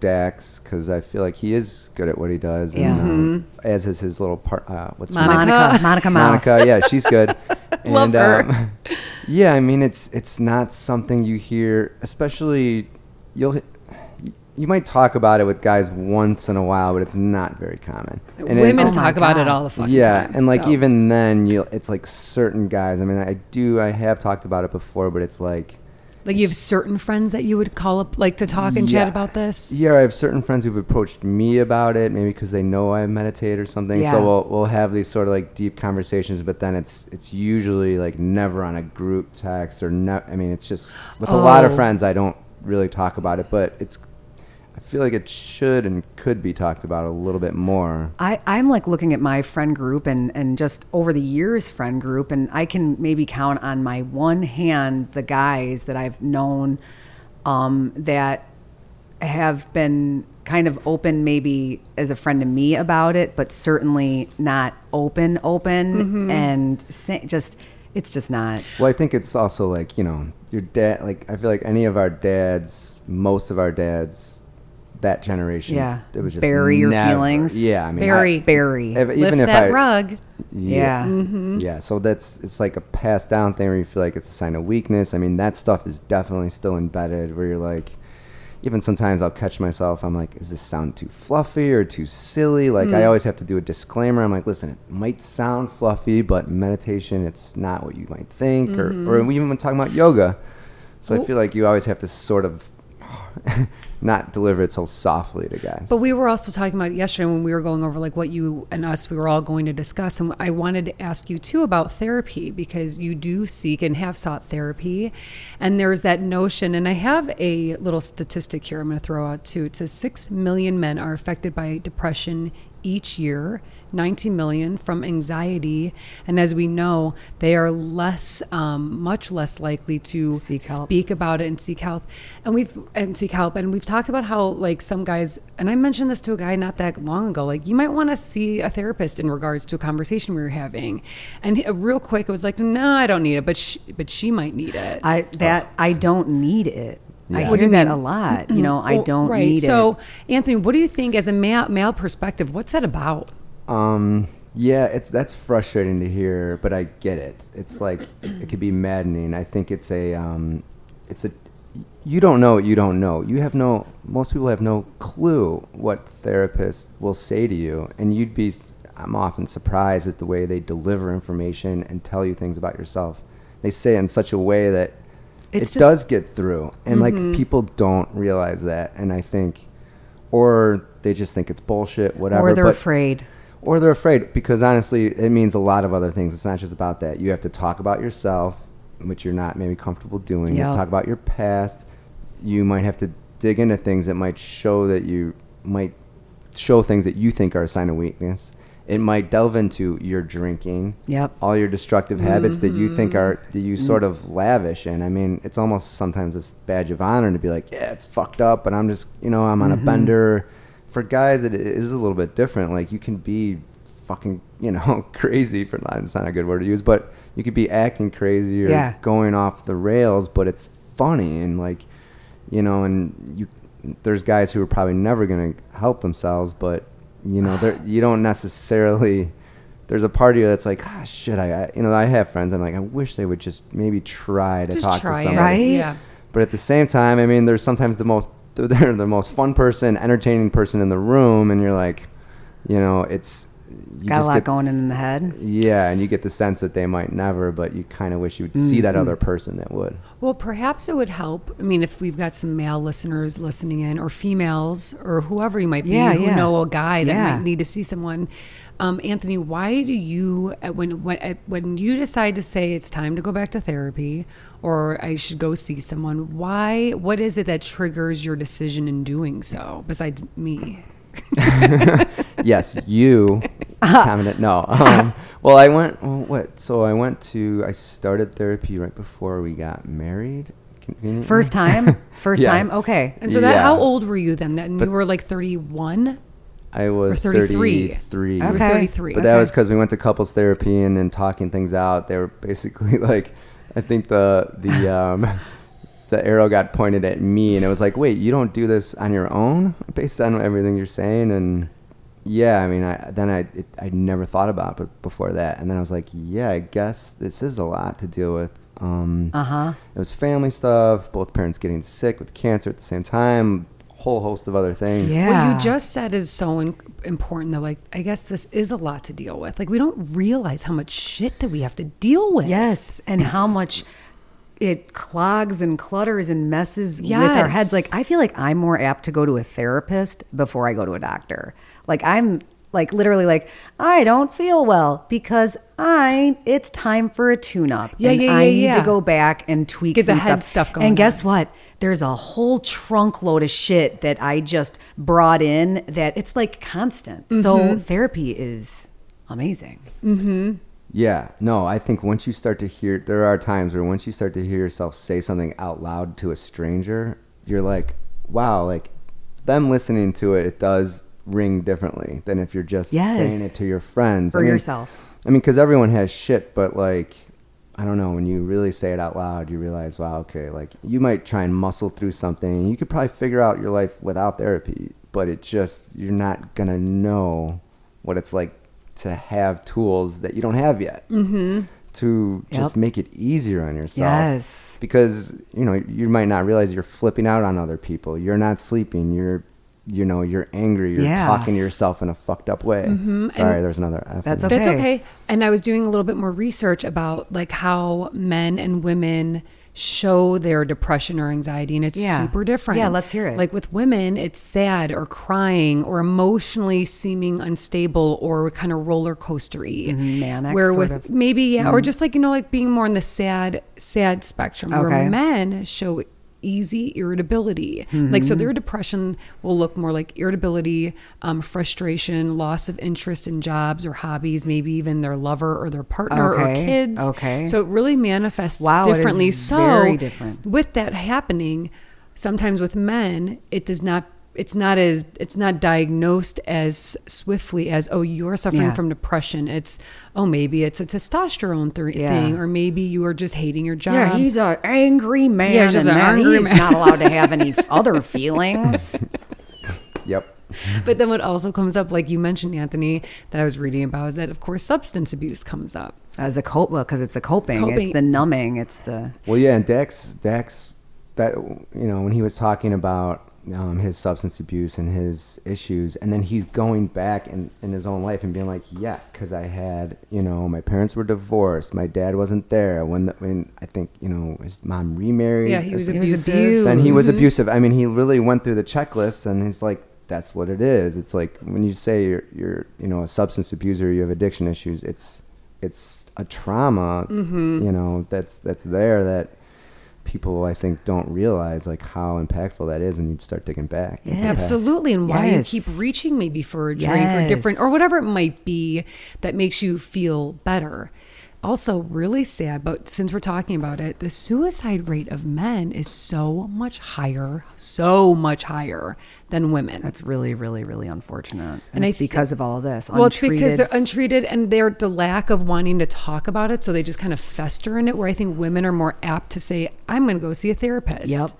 Dax because I feel like he is good at what he does. Yeah. And, uh, as is his little part. Uh, what's her name? Monica. Monica, Monica (laughs) Mouse. Monica, yeah, she's good. (laughs) Love and her. Um, (laughs) yeah, I mean it's it's not something you hear, especially you'll you might talk about it with guys once in a while, but it's not very common. And it- Women Oh my talk about it all the fucking yeah, time. and like so. even then, you it's like certain guys. I mean, I do I have talked about it before, but it's like like you have certain friends that you would call up like to talk and chat about this. Yeah, I have certain friends who've approached me about it, maybe because they know I meditate or something. Yeah. So we'll we'll have these sort of like deep conversations, but then it's it's usually like never on a group text or ne- I mean, it's just with a lot of Oh. friends I don't really talk about it, but it's I feel like it should and could be talked about a little bit more. I, I'm like looking at my friend group and, and just over the years friend group and I can maybe count on my one hand the guys that I've known um, that have been kind of open maybe as a friend to me about it, but certainly not open open and sa- just it's just not. Well, I think it's also like you know your dad. Like I feel like any of our dads, most of our dads, that generation, Yeah. it was just Bury your never- feelings. Yeah, I mean, Bury. I, Barry. if- even Lift if that I, rug. Yeah. yeah. So that's it's like a passed down thing where you feel like it's a sign of weakness. I mean, that stuff is definitely still embedded. Where you're like, even sometimes I'll catch myself. I'm like, is this sound too fluffy or too silly? Like Mm. I always have to do a disclaimer. I'm like, listen, it might sound fluffy, but meditation, it's not what you might think. Mm-hmm. Or or we even been talking about yoga. So I feel like you always have to sort of (laughs) not deliver it so softly to guys. But we were also talking about yesterday when we were going over like what you and us we were all going to discuss, and I wanted to ask you too about therapy because you do seek and have sought therapy, and there's that notion. And I have a little statistic here I'm going to throw out too. It says six million men are affected by depression each year. 19 million from anxiety, and as we know, they are less, um, much less likely to Seek help. speak about it and seek help. And we've and seek help. And we've talked about how like some guys, and I mentioned this to a guy not that long ago. Like you might want to see a therapist in regards to a conversation we were having. And he, real quick, it was like, no, I don't need it, but she, but she might need it. I that I don't need it. I Yeah. hear do that a lot. You know, I don't right. need so, it. So, Anthony, what do you think as a male male perspective? What's that about? Um, yeah, it's that's frustrating to hear, but I get it. It's like it could be maddening. I think it's a um, it's a you don't know what you don't know. You have no most people have no clue what therapists will say to you, and you'd be. I'm often surprised at the way they deliver information and tell you things about yourself. They say it in such a way that It's it just- does get through, and like people don't realize that. And I think, or they just think it's bullshit, whatever. Or they're but- afraid. Or they're afraid because honestly it means a lot of other things. It's not just about that. You have to talk about yourself which you're not maybe comfortable doing. You have to Yeah. talk about your past. You might have to dig into things that might show that you might show things that you think are a sign of weakness. It might delve into your drinking Yep. all your destructive habits that you think are mm-hmm. that you sort of lavish in. I mean it's almost sometimes this badge of honor to be like yeah it's fucked up but i'm just you know i'm on a mm-hmm. bender for guys it is a little bit different like you can be fucking you know (laughs) crazy for not it's not a good word to use but you could be acting crazy or Yeah. going off the rails but it's funny and like you know and you there's guys who are probably never going to help themselves but you know they're (sighs) you don't necessarily there's a part of you that's like ah shit I, I you know i have friends i'm like i wish they would just maybe try to Just talk try to it. somebody Right? Yeah. but at the same time, I mean, there's sometimes the most they're the most fun person, entertaining person in the room, and you're like, you know, it's you Got a just lot get, going in the head. Yeah, and you get the sense that they might never, but you kind of wish you would see that Mm-hmm. other person that would. Well, perhaps it would help. I mean, if we've got some male listeners listening in, or females, or whoever you might be Yeah, who yeah. know a guy that Yeah. might need to see someone. Um, Anthony, why do you uh, when when uh, when you decide to say it's time to go back to therapy, or I should go see someone? Why? What is it that triggers your decision in doing so? Besides me, (laughs) yes, you commented. No. Um, well, I went. Well, what? So I went to. I started therapy right before we got married. First time? (laughs) First Yeah. time? Okay. and so that Yeah. how old were you then? That you were like thirty one I was thirty three. 33. Okay. thirty three. But that was because we went to couples therapy and, and talking things out. They were basically (laughs) like, I think the the um, (laughs) the arrow got pointed at me, and it was like, wait, you don't do this on your own based on everything you're saying, and yeah, I mean, I then I it, I never thought about it before that, and then I was like, yeah, I guess this is a lot to deal with. Um, Uh huh. it was family stuff, both parents getting sick with cancer at the same time, whole host of other things. Yeah. What you just said is so in- important, though. Like, I guess this is a lot to deal with. Like, we don't realize how much shit that we have to deal with. Yes, and how much it clogs and clutters and messes with our heads. Like I feel like I'm more apt to go to a therapist before I go to a doctor. Like I'm like literally like I don't feel well because I it's time for a tune up. Yeah, and yeah, I yeah, need yeah. to go back and tweak Get the some head stuff. stuff going And guess on. what? There's a whole trunk load of shit that I just brought in that it's like constant. Mm-hmm. So therapy is amazing. Yeah, no, I think once you start to hear, there are times where once you start to hear yourself say something out loud to a stranger, you're like, wow, like them listening to it, it does ring differently than if you're just Yes. saying it to your friends. or I mean- yourself. I mean, because everyone has shit, but like, I don't know, when you really say it out loud, you realize, wow, okay, like you might try and muscle through something. You could probably figure out your life without therapy, but it just, you're not going to know what it's like to have tools that you don't have yet. Mm-hmm. To just Yep. make it easier on yourself. Yes. because you know you might not realize you're flipping out on other people. You're not sleeping. You're you know you're angry. You're Yeah. talking to yourself in a fucked up way. Mm-hmm. Sorry, there's another. F That's okay. That's okay. And I was doing a little bit more research about like how men and women show their depression or anxiety and it's Yeah. super different. Yeah, let's hear it. Like with women, it's sad or crying or emotionally seeming unstable or kind of roller coastery. Manic Where sort with of. maybe yeah, or mm-hmm. just like you know like being more in the sad sad spectrum Okay. where men show easy irritability like so their depression will look more like irritability um, frustration loss of interest in jobs or hobbies maybe even their lover or their partner or kids okay. so it really manifests Wow, it is differently so very different. with that happening sometimes with men it does not it's not as it's not diagnosed as swiftly as oh you're suffering Yeah. from depression it's oh maybe it's a testosterone th- Yeah. thing or maybe you are just hating your job Yeah, he's an angry man. Yeah, he's just and an that angry he's man. not allowed to have any (laughs) other feelings. Yep. but then what also comes up like you mentioned anthony that i was reading about is that of course substance abuse comes up As a cope, well, because it's a coping. It's the numbing. It's the Well, yeah, and Dax, Dax, that you know, when he was talking about um, his substance abuse and his issues, and then he's going back in, in his own life and being like, yeah, because I had, you know, my parents were divorced, my dad wasn't there when the, when I think you know his mom remarried. yeah he was something. He was abusive abused. Then he was abusive. I mean, he really went through the checklist, and he's like, "That's what it is." It's like when you say you're, you're, you know, a substance abuser, you have addiction issues. It's, it's a trauma, Mm-hmm. you know, that's that's there that people I think don't realize like how impactful that is when you start digging back. into the past. Absolutely. And why you keep reaching maybe for a drink or different or whatever it might be that makes you feel better. Also, really sad, but since we're talking about it, the suicide rate of men is so much higher, so much higher than women. that's really, really, really unfortunate. And, And I it's thi- because of all of this. well, it's because they're untreated- untreated and they're the lack of wanting to talk about it, so they just kind of fester in it. Where I think women are more apt to say, "I'm going to go see a therapist." Yep.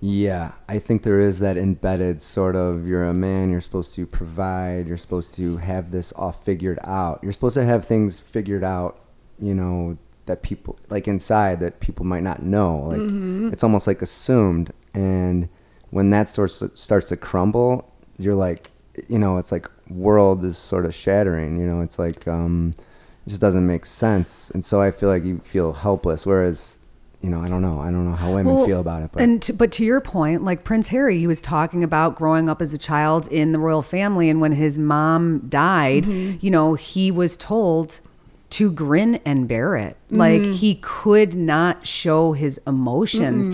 Yeah, I think there is that embedded sort of you're a man, you're supposed to provide, you're supposed to have this all figured out. You're supposed to have things figured out, you know, that people like inside that people might not know. Like Mm-hmm. it's almost like assumed and when that starts to, starts to crumble, you're like, you know, it's like world is sort of shattering, you know, it's like um it just doesn't make sense. And so I feel like you feel helpless whereas you know, I don't know. I don't know how women Well, feel about it, but and to, but to your point, like Prince Harry, he was talking about growing up as a child in the royal family, and when his mom died, Mm-hmm. you know, he was told to grin and bear it. Like Mm-hmm. he could not show his emotions,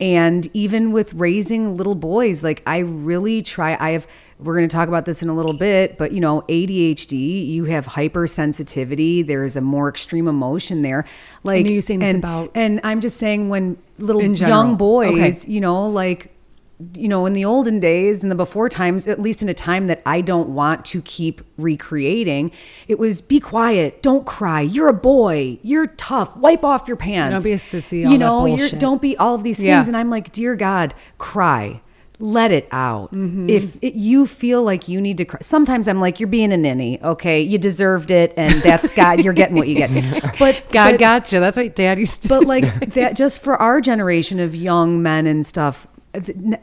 and even with raising little boys, like I really try. I have. We're going to talk about this in a little bit, but you know, ADHD, you have hypersensitivity. There's a more extreme emotion there. Like, you saying this and, about- and I'm just saying when little young boys, Okay. you know, like, you know, in the olden days and the before times, at least in a time that I don't want to keep recreating, it was be quiet, don't cry, you're a boy, you're tough, wipe off your pants. Don't be a sissy, You know, you're, don't be all of these things. Yeah. And I'm like, dear God, cry. Let it out. Mm-hmm. If it, you feel like you need to cry, sometimes I'm like, you're being a ninny. Okay, you deserved it, and that's God. You're getting what you get. (laughs) But God but- gotcha. That's what Dad used (laughs) but like that just for our generation of young men and stuff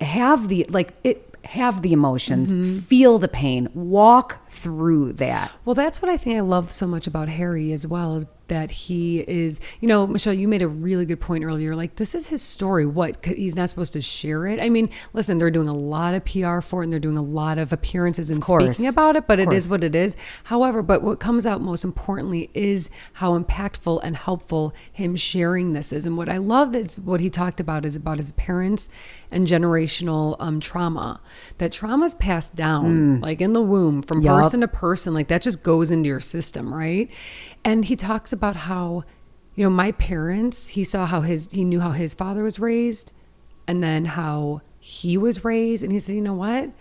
have the like it have the emotions Mm-hmm. feel the pain walk through that Well, that's what I think I love so much about Harry as well is that he is, you know, Michelle, you made a really good point earlier. Like, this is his story. What? He's not supposed to share it. I mean, listen, they're doing a lot of PR for it and they're doing a lot of appearances and speaking about it, but it is what it is. However, but what comes out most importantly is how impactful and helpful him sharing this is. And what I love is what he talked about is about his parents and generational um, trauma. That trauma's passed down, like in the womb, from Mm. Yup. person to person. Like that just goes into your system, right? And he talks about how, you know, my parents, he saw how his, he knew how his father was raised and then how he was raised. And he said, you know what?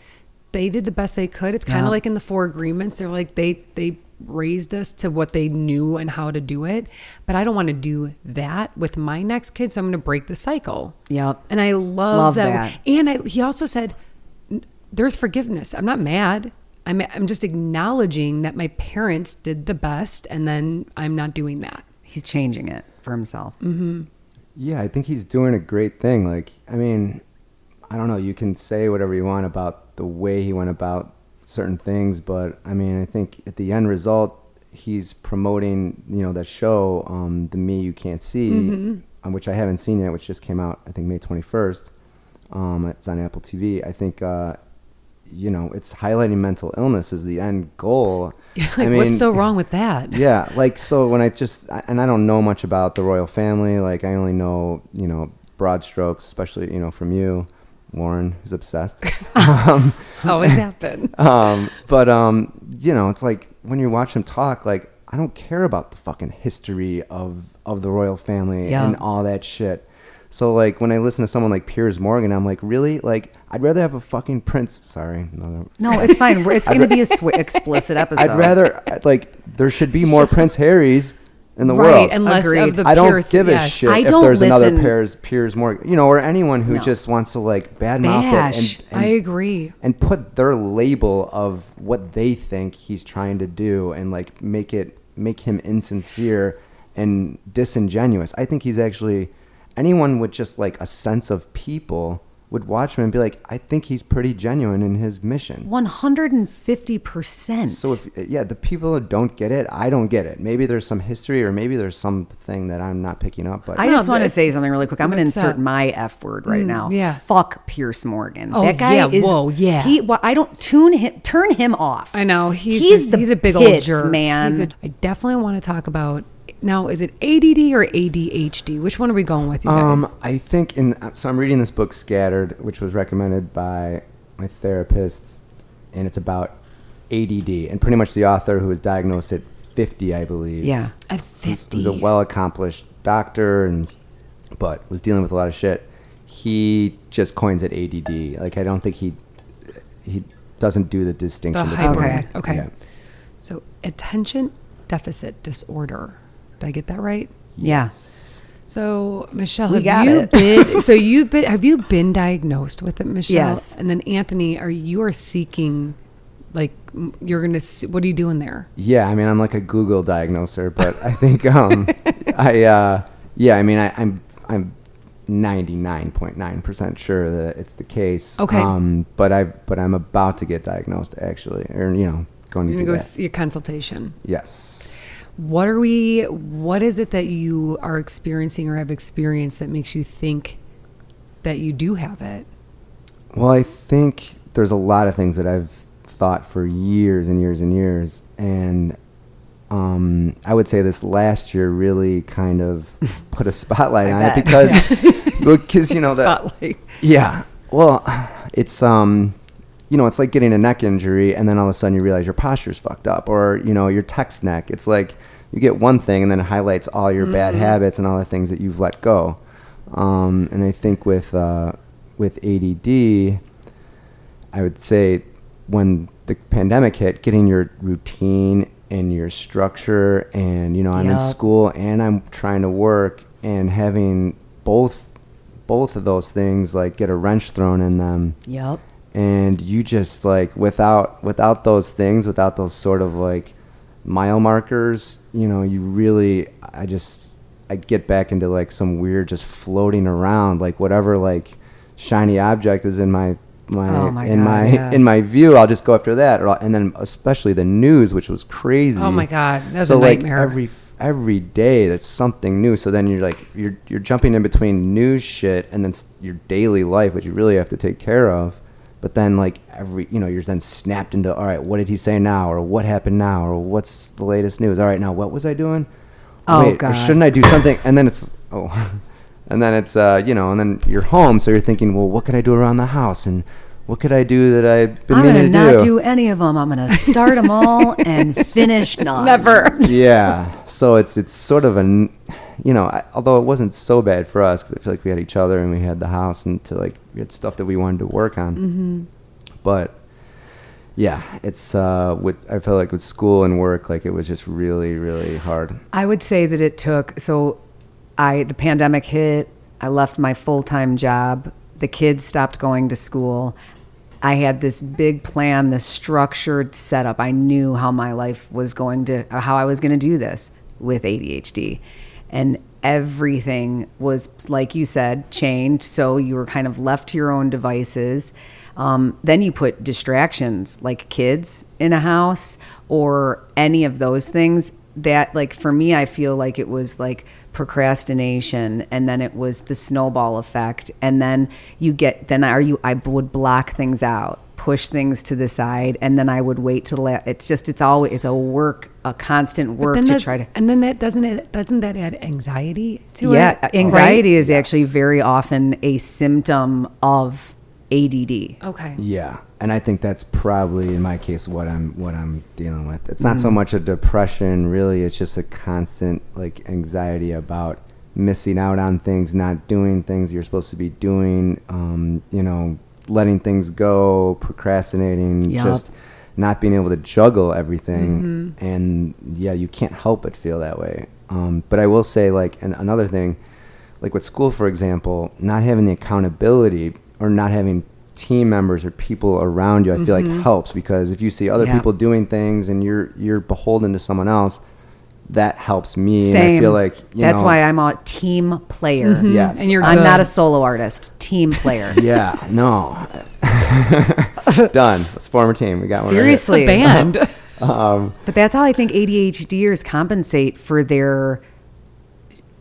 They did the best they could. It's kind of Yeah. like in the four agreements. They're like, they, they, raised us to what they knew and how to do it but i don't want to do that with my next kid so i'm going to break the cycle Yep. and i love, Love that, that. and I, he also said there's forgiveness i'm not mad I'm, I'm just acknowledging that my parents did the best and then i'm not doing that he's changing it for himself Mm-hmm. Yeah, I think he's doing a great thing. Like, I mean, I don't know. You can say whatever you want about the way he went about certain things, but I mean, I think at the end result, he's promoting, you know, that show, um, The Me You Can't See, um, which I haven't seen yet, which just came out, I think, May 21st. Um, it's on Apple TV. I think, uh, you know, it's highlighting mental illness as the end goal. (laughs) like, I mean, what's so wrong with that? (laughs) yeah, like so when I just and I don't know much about the royal family. Like I only know you know broad strokes, especially you know from you, Lauren, who's obsessed. (laughs) um, Always happen. um, but um, you know, it's like when you watch him talk, like I don't care about the fucking history of of the royal family Yeah. and all that shit. So like when I listen to someone like Piers Morgan, I'm like, really? Like I'd rather have a fucking prince. Sorry, no, no. No, it's fine. It's (laughs) going to be a sw- explicit (laughs) episode. I'd rather like there should be more Prince Harrys in the right, world. and less Agreed. of the I don't purest- give a yes. shit I if don't there's another Piers Piers Morgan, you know, or anyone who No. just wants to like badmouth Bash. it and, I agree. and put their label of what they think he's trying to do and like make it make him insincere and disingenuous. I think he's actually anyone with just like a sense of people would watch him and be like, I think he's pretty genuine in his mission. 150%. So if yeah, the people that don't get it, I don't get it. Maybe there's some history or maybe there's something that I'm not picking up. But I No, just want to say something really quick. I'm going to uh, insert that? my F word right mm, now. yeah. Fuck Piers Morgan. Oh, that guy yeah, is. whoa, yeah. He. Well, I don't tune him. Turn him off. I know he's He's just, the he's a big pits, old jerk, man. He's a, I definitely want to talk about now. Is it ADD or ADHD? Which one are we going with, you Um, guys? I think in so I'm reading this book Scattered, which was recommended by my therapist, and it's about ADD, and pretty much the author who was diagnosed at 50, I believe. Yeah. At who's, who's a well accomplished doctor and but was dealing with a lot of shit. He just coins it ADD. Like I don't think he he doesn't do the distinction The between hyper. Okay. Yeah. So attention deficit disorder. Did I get that right? Yeah. So Michelle, We have you been? (laughs) So you've been? Have you been diagnosed with it, Michelle? Yes. And then Anthony, are you are seeking, like, you're gonna? See, what are you doing there? Yeah, I mean, I'm like a Google diagnoser, but I think, um, (laughs) I, uh, yeah, I mean, I, I'm, I'm 99.9% sure that it's the case. Okay. Um, but I, but I'm about to get diagnosed actually, or, you know, going to You're do go that. see a consultation. Yes. What are we? What is it that you are experiencing or have experienced that makes you think that you do have it? Well, I think there's a lot of things that I've thought for years and years and years, and um, I would say this last year really kind of (laughs) put a spotlight on bet. it because, (laughs) because you know that Spotlight. Yeah. Well, it's um, you know, it's like getting a neck injury, and then all of a sudden you realize your posture's fucked up, or you know, your text neck. It's like you get one thing, and then it highlights all your bad habits and all the things that you've let go. Um, and I think with uh, with ADD, I would say when the pandemic hit, getting your routine and your structure, and you know, I'm in school and I'm trying to work, and having both both of those things like get a wrench thrown in them Yep. and you just like without without those things without those sort of like mile markers you know you really i just i get back into like some weird just floating around like whatever like shiny object is in my my, Oh my in God, my yeah. in my view i'll just go after that and then especially the news which was crazy Oh my God, that was so a like nightmare. every every day that's something new so then you're like you're you're jumping in between news shit and then your daily life which you really have to take care of but then like every you know you're then snapped into all right what did he say now or what happened now or what's the latest news all right now what was i doing Oh, Wait, or God. shouldn't i do something and then it's oh (laughs) and then it's uh you know and then you're home so you're thinking well what could i do around the house and what could i do that i've been I'm gonna meaning to not do any of them. I'm gonna start them all and (laughs) finish none. Never. yeah. So it's it's sort of an, you know, I, although it wasn't so bad for us because I feel like we had each other and we had the house and to like we had stuff that we wanted to work on. Mm-hmm. But yeah, it's uh, with I felt like with school and work, like it was just really really hard. I would say that it took so I the pandemic hit, I left my full-time job, the kids stopped going to school. I had this big plan, this structured setup. I knew how my life was going to how I was going to do this with ADHD. And everything was, like you said, changed So you were kind of left to your own devices. Um, then you put distractions like kids in a house or any of those things. That, like, for me, I feel like it was like procrastination and then it was the snowball effect. And then you get, then are you, I would block things out push things to the side and then I would wait till la- it's just it's always it's a work a constant work to try to and then that doesn't it doesn't that add anxiety to yeah it? Yeah anxiety is actually very often a symptom of ADD Okay. Yeah, and I think that's probably in my case what I'm what I'm dealing with. It's not so much a depression, really. It's just a constant like anxiety about missing out on things, not doing things you're supposed to be doing. Um, you know, letting things go, procrastinating, Yup. just not being able to juggle everything. And yeah, you can't help but feel that way. Um, but I will say, like, and another thing, like with school, for example, not having the accountability or not having team members or people around you, I feel like helps because if you see other Yeah. people doing things and you're you're beholden to someone else, that helps me. same And I feel like you that's know, why I'm a team player mm-hmm. Yes, And you're I'm not a solo artist team player (laughs) yeah, no, (laughs) done. Let's form a team. We got one. right here. seriously A band. (laughs) Um, but that's how I think ADHDers compensate for their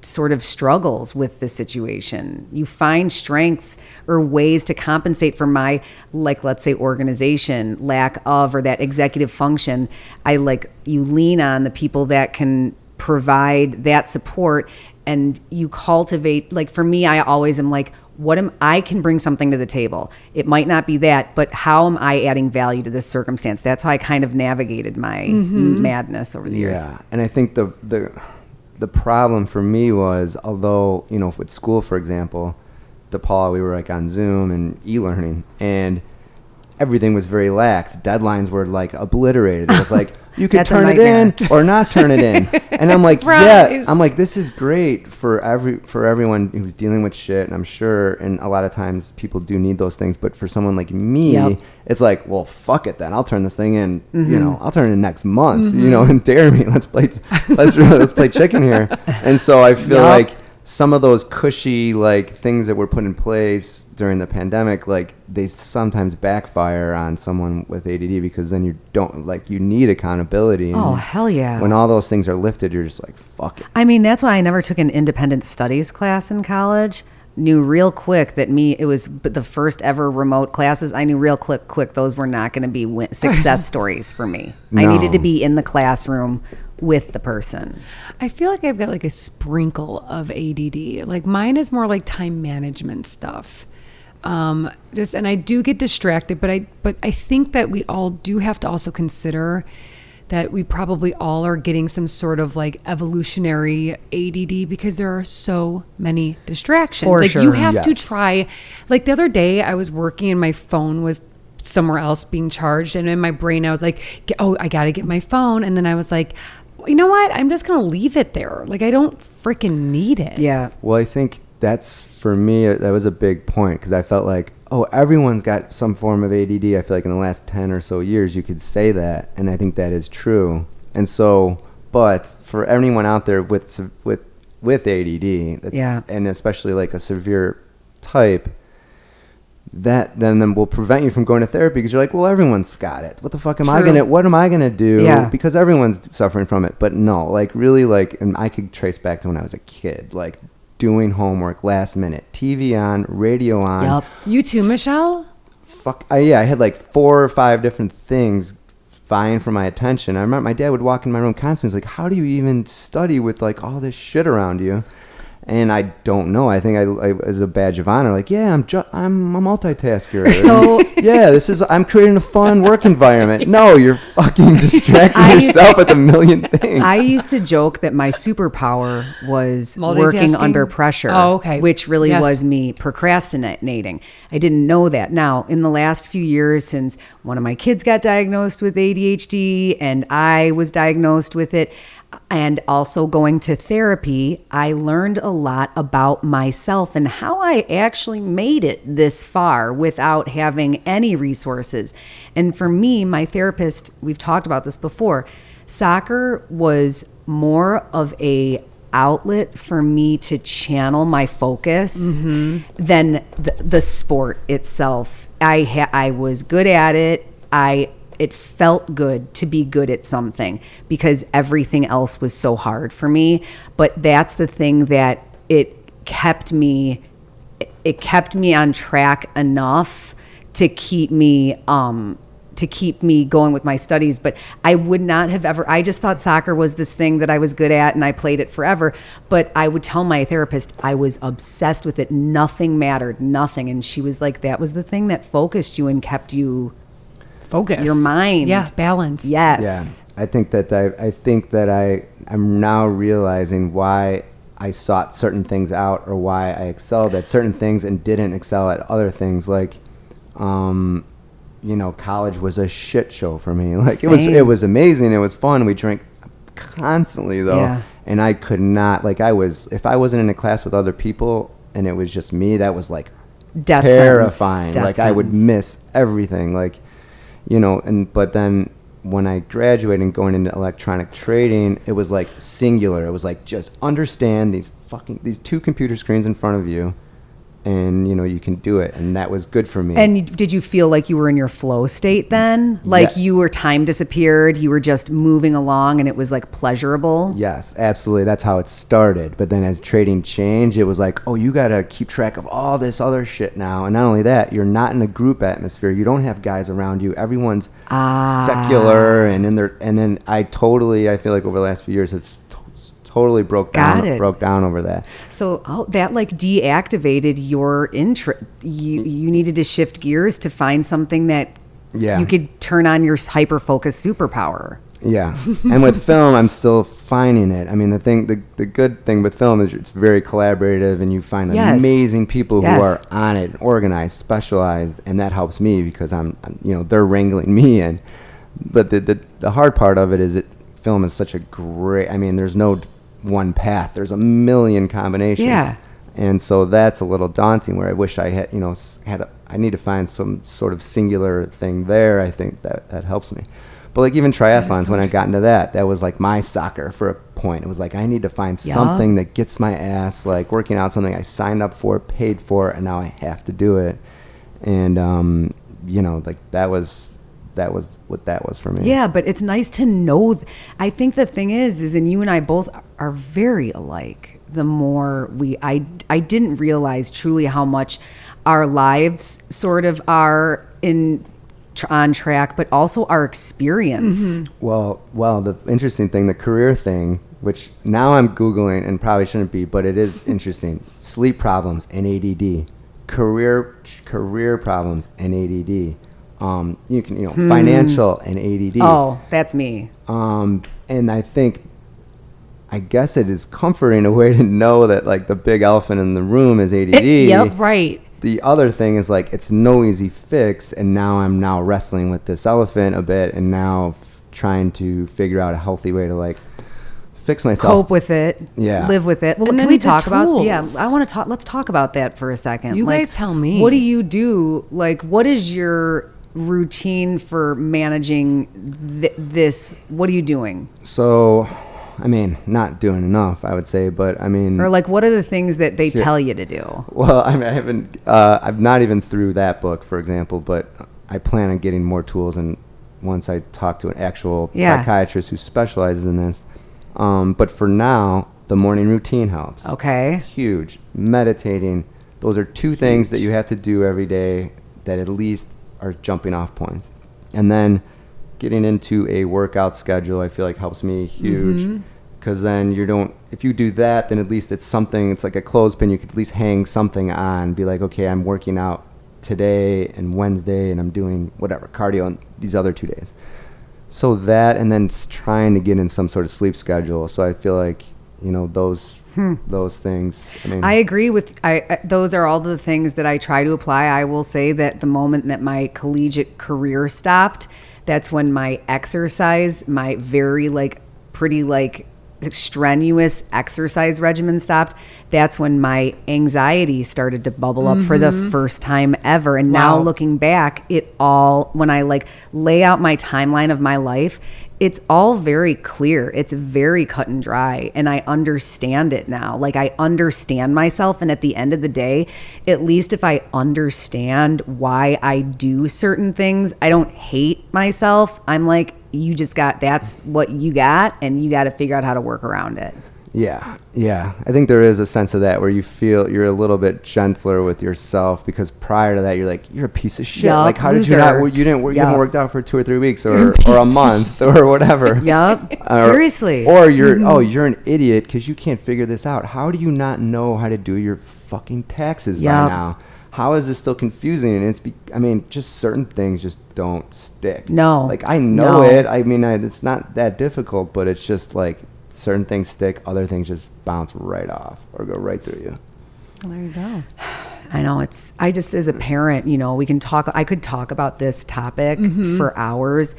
sort of struggles with the situation. You find strengths or ways to compensate for my, like, let's say, organization, lack of, or that executive function. I like, you lean on the people that can provide that support and you cultivate, like, for me, I always am like, what am I can bring something to the table. It might not be that, but how am I adding value to this circumstance? That's how I kind of navigated my mm-hmm. madness over the years. Yeah, and I think the the the problem for me was, although you know, with school, for example, DePaul, we were like on Zoom and e-learning, and everything was very lax. Deadlines were like obliterated. It was like (laughs) you could turn it in or not turn it in, (laughs) and I'm like, yeah, I'm like, this is great for every for everyone who's dealing with shit, and I'm sure, and a lot of times people do need those things, but for someone like me, Yep. it's like, well, fuck it then. I'll turn this thing in. You know, I'll turn it in next month. You know, and dare me. (laughs) Let's play. Let's let's play chicken here. And so I feel Yup. like some of those cushy like things that were put in place during the pandemic, like they sometimes backfire on someone with ADD because then you don't like you need accountability. and Oh, hell yeah. When all those things are lifted, you're just like, fuck it. I mean, that's why I never took an independent studies class in college. Knew real quick that me, it was the first ever remote classes. I knew real quick, quick, those were not going to be win- success (laughs) stories for me. I needed to be in the classroom with the person. I feel like I've got like a sprinkle of ADD. Like mine is more like time management stuff. Um, just and I do get distracted, but I but I think that we all do have to also consider that we probably all are getting some sort of like evolutionary ADD because there are so many distractions. For like you sure. have to try. Like the other day, I was working and my phone was somewhere else being charged, and in my brain, I was like, "Oh, I got to get my phone," and then I was like. You know what? I'm just gonna leave it there. Like I don't freaking need it. Yeah. Well, I think that's for me. uh, That was a big point because I felt like, oh, everyone's got some form of ADD. I feel like in the last ten or so years, you could say that, and I think that is true. And so, but for anyone out there with with with ADD, that's, Yeah. and especially like a severe type, that then then will prevent you from going to therapy because you're like, well, everyone's got it. What the fuck am I gonna? What am I gonna do? Yeah. Because everyone's suffering from it. But no, like really, like, and I could trace back to when I was a kid, like doing homework last minute, TV on, radio on. Yup. You too, Michelle. Fuck, I, yeah, I had like four or five different things vying for my attention. I remember my dad would walk in my room constantly. He's like, "How do you even study with like all this shit around you?" And I don't know. I think I, I as a badge of honor, like, yeah, I'm ju- I'm a multitasker. (laughs) So- (laughs) yeah, this is I'm creating a fun work environment. No, you're fucking (laughs) distracting I used- yourself with a million things. I used to joke that my superpower was working under pressure. Oh, okay. Which really Yes. was me procrastinating. I didn't know that. Now, in the last few years, since one of my kids got diagnosed with ADHD and I was diagnosed with it, and also going to therapy, I learned a lot about myself and how I actually made it this far without having any resources. And for me, my therapist, we've talked about this before, soccer was more of a outlet for me to channel my focus Mm-hmm. than the, the sport itself. I ha- I was good at it. I it felt good to be good at something because everything else was so hard for me. But that's the thing that it kept me it kept me on track enough to keep me um to keep me going with my studies. But i would not have ever i just thought soccer was this thing that i was good at and i played it forever. But i would tell my therapist i was obsessed with it. Nothing mattered nothing. And she was like that was the thing that focused you and kept you Focus. Your mind. Yeah, balance. yes Yeah, I think that I, I think that I I'm now realizing why I sought certain things out or why I excelled at certain things and didn't excel at other things. Like, um, you know, college was a shit show for me. (laughs) Like it was it was amazing. It was fun. We drank constantly though, Yeah. and I could not like I was if I wasn't in a class with other people and it was just me. That was like Death terrifying. Death like I would miss everything. Like, you know, and but then when I graduated and going into electronic trading, it was like singular. It was like just understand these fucking these two computer screens in front of you, and you know you can do it, and that was good for me. And did you feel like you were in your flow state then? Like Yeah. you were time disappeared, you were just moving along and it was like pleasurable? Yes, absolutely. That's how it started. But then as trading changed, it was like, oh, you got to keep track of all this other shit now. And not only that, you're not in a group atmosphere. You don't have guys around you. Everyone's Ah. secular and in their. And then I totally, I feel like over the last few years have totally broke Got down, it. broke down over that. So oh, that like deactivated your interest. You you needed to shift gears to find something that Yeah. you could turn on your hyper focused superpower. Yeah, and with film, I'm still finding it. I mean, the thing, the, the good thing with film is it's very collaborative, and you find Yes. amazing people Yes. who are on it, organized, specialized, and that helps me because I'm, I'm- you know, they're wrangling (laughs) me in. But the, the the hard part of it is that film is such a great. I mean, there's no one path. There's a million combinations. Yeah. And so that's a little daunting. Where I wish I had, you know, had. A, I need to find some sort of singular thing there. I think that that helps me. But like even triathlons, so when I got into that, that was like my soccer for a point. It was like I need to find Yeah. something that gets my ass like working out something I signed up for, paid for, and now I have to do it. And um, you know, like that was that was what that was for me. Yeah, but it's nice to know. th- I think the thing is, is, and you and I both are very alike. The more we, I, I didn't realize truly how much our lives sort of are in on track, but also our experience. Mm-hmm. Well, well, the interesting thing, the career thing, which now I'm googling and probably shouldn't be, but it is (laughs) interesting. Sleep problems and ADD, career career problems and ADD. Um, you can, you know, financial and ADD. Oh, that's me. Um, and I think, I guess it is comforting a (laughs) way to know that like the big elephant in the room is ADD. Yep. Right. The other thing is like it's no easy fix, and now I'm now wrestling with this elephant a bit, and now f- trying to figure out a healthy way to like fix myself. Cope with it. Yeah. Live with it. Well, And can we the talk about? Yeah. I want to talk. Let's talk about that for a second. You guys tell me. What do you do? Like, what is your routine for managing th- this? What are you doing? So, I mean, not doing enough, I would say, but I mean, Or like, what are the things that they Sure. tell you to do? Well, (laughs) I, mean, I haven't. Uh, I'm not even through that book, for example. But I plan on getting more tools, and once I talk to an actual Yeah. psychiatrist who specializes in this. Um, but for now, the morning routine helps. Okay. Huge. Meditating. Those are two things that you have to do every day that at least are jumping off points. And then getting into a workout schedule, I feel like helps me huge. Mm-hmm. Because then you don't, if you do that, then at least it's something, it's like a clothespin. You could at least hang something on, be like, okay, I'm working out today and Wednesday, and I'm doing whatever, cardio on these other two days. So that, and then trying to get in some sort of sleep schedule. So I feel like, you know, those those things. I mean, I agree with I, I those are all the things that I try to apply. I will say that the moment that my collegiate career stopped, that's when my exercise, my very like pretty like strenuous exercise regimen stopped. That's when my anxiety started to bubble up for the mm-hmm. first time ever. And now looking back, it all when I like lay out my timeline of my life, it's all very clear. It's very cut and dry. And I understand it now. Like, I understand myself. And at the end of the day, at least if I understand why I do certain things, I don't hate myself. I'm like, you just got that's what you got, and you got to figure out how to work around it. Yeah, yeah. I think there is a sense of that where you feel you're a little bit gentler with yourself because prior to that you're like you're a piece of shit. Yup, like how did you not? You didn't. You haven't worked out for two or three weeks or or a month or whatever. (laughs) Yep. (laughs) Or- Seriously. Or you're oh you're an idiot because you can't figure this out. How do you not know how to do your fucking taxes by now? How is this still confusing? And it's be, I mean just certain things just don't stick. No. Like I know No. it. I mean I, it's not that difficult, but it's just like certain things stick, other things just bounce right off or go right through you. Well, there you go. (sighs) I know it's I just as a parent, you know, we can talk I could talk about this topic mm-hmm. for hours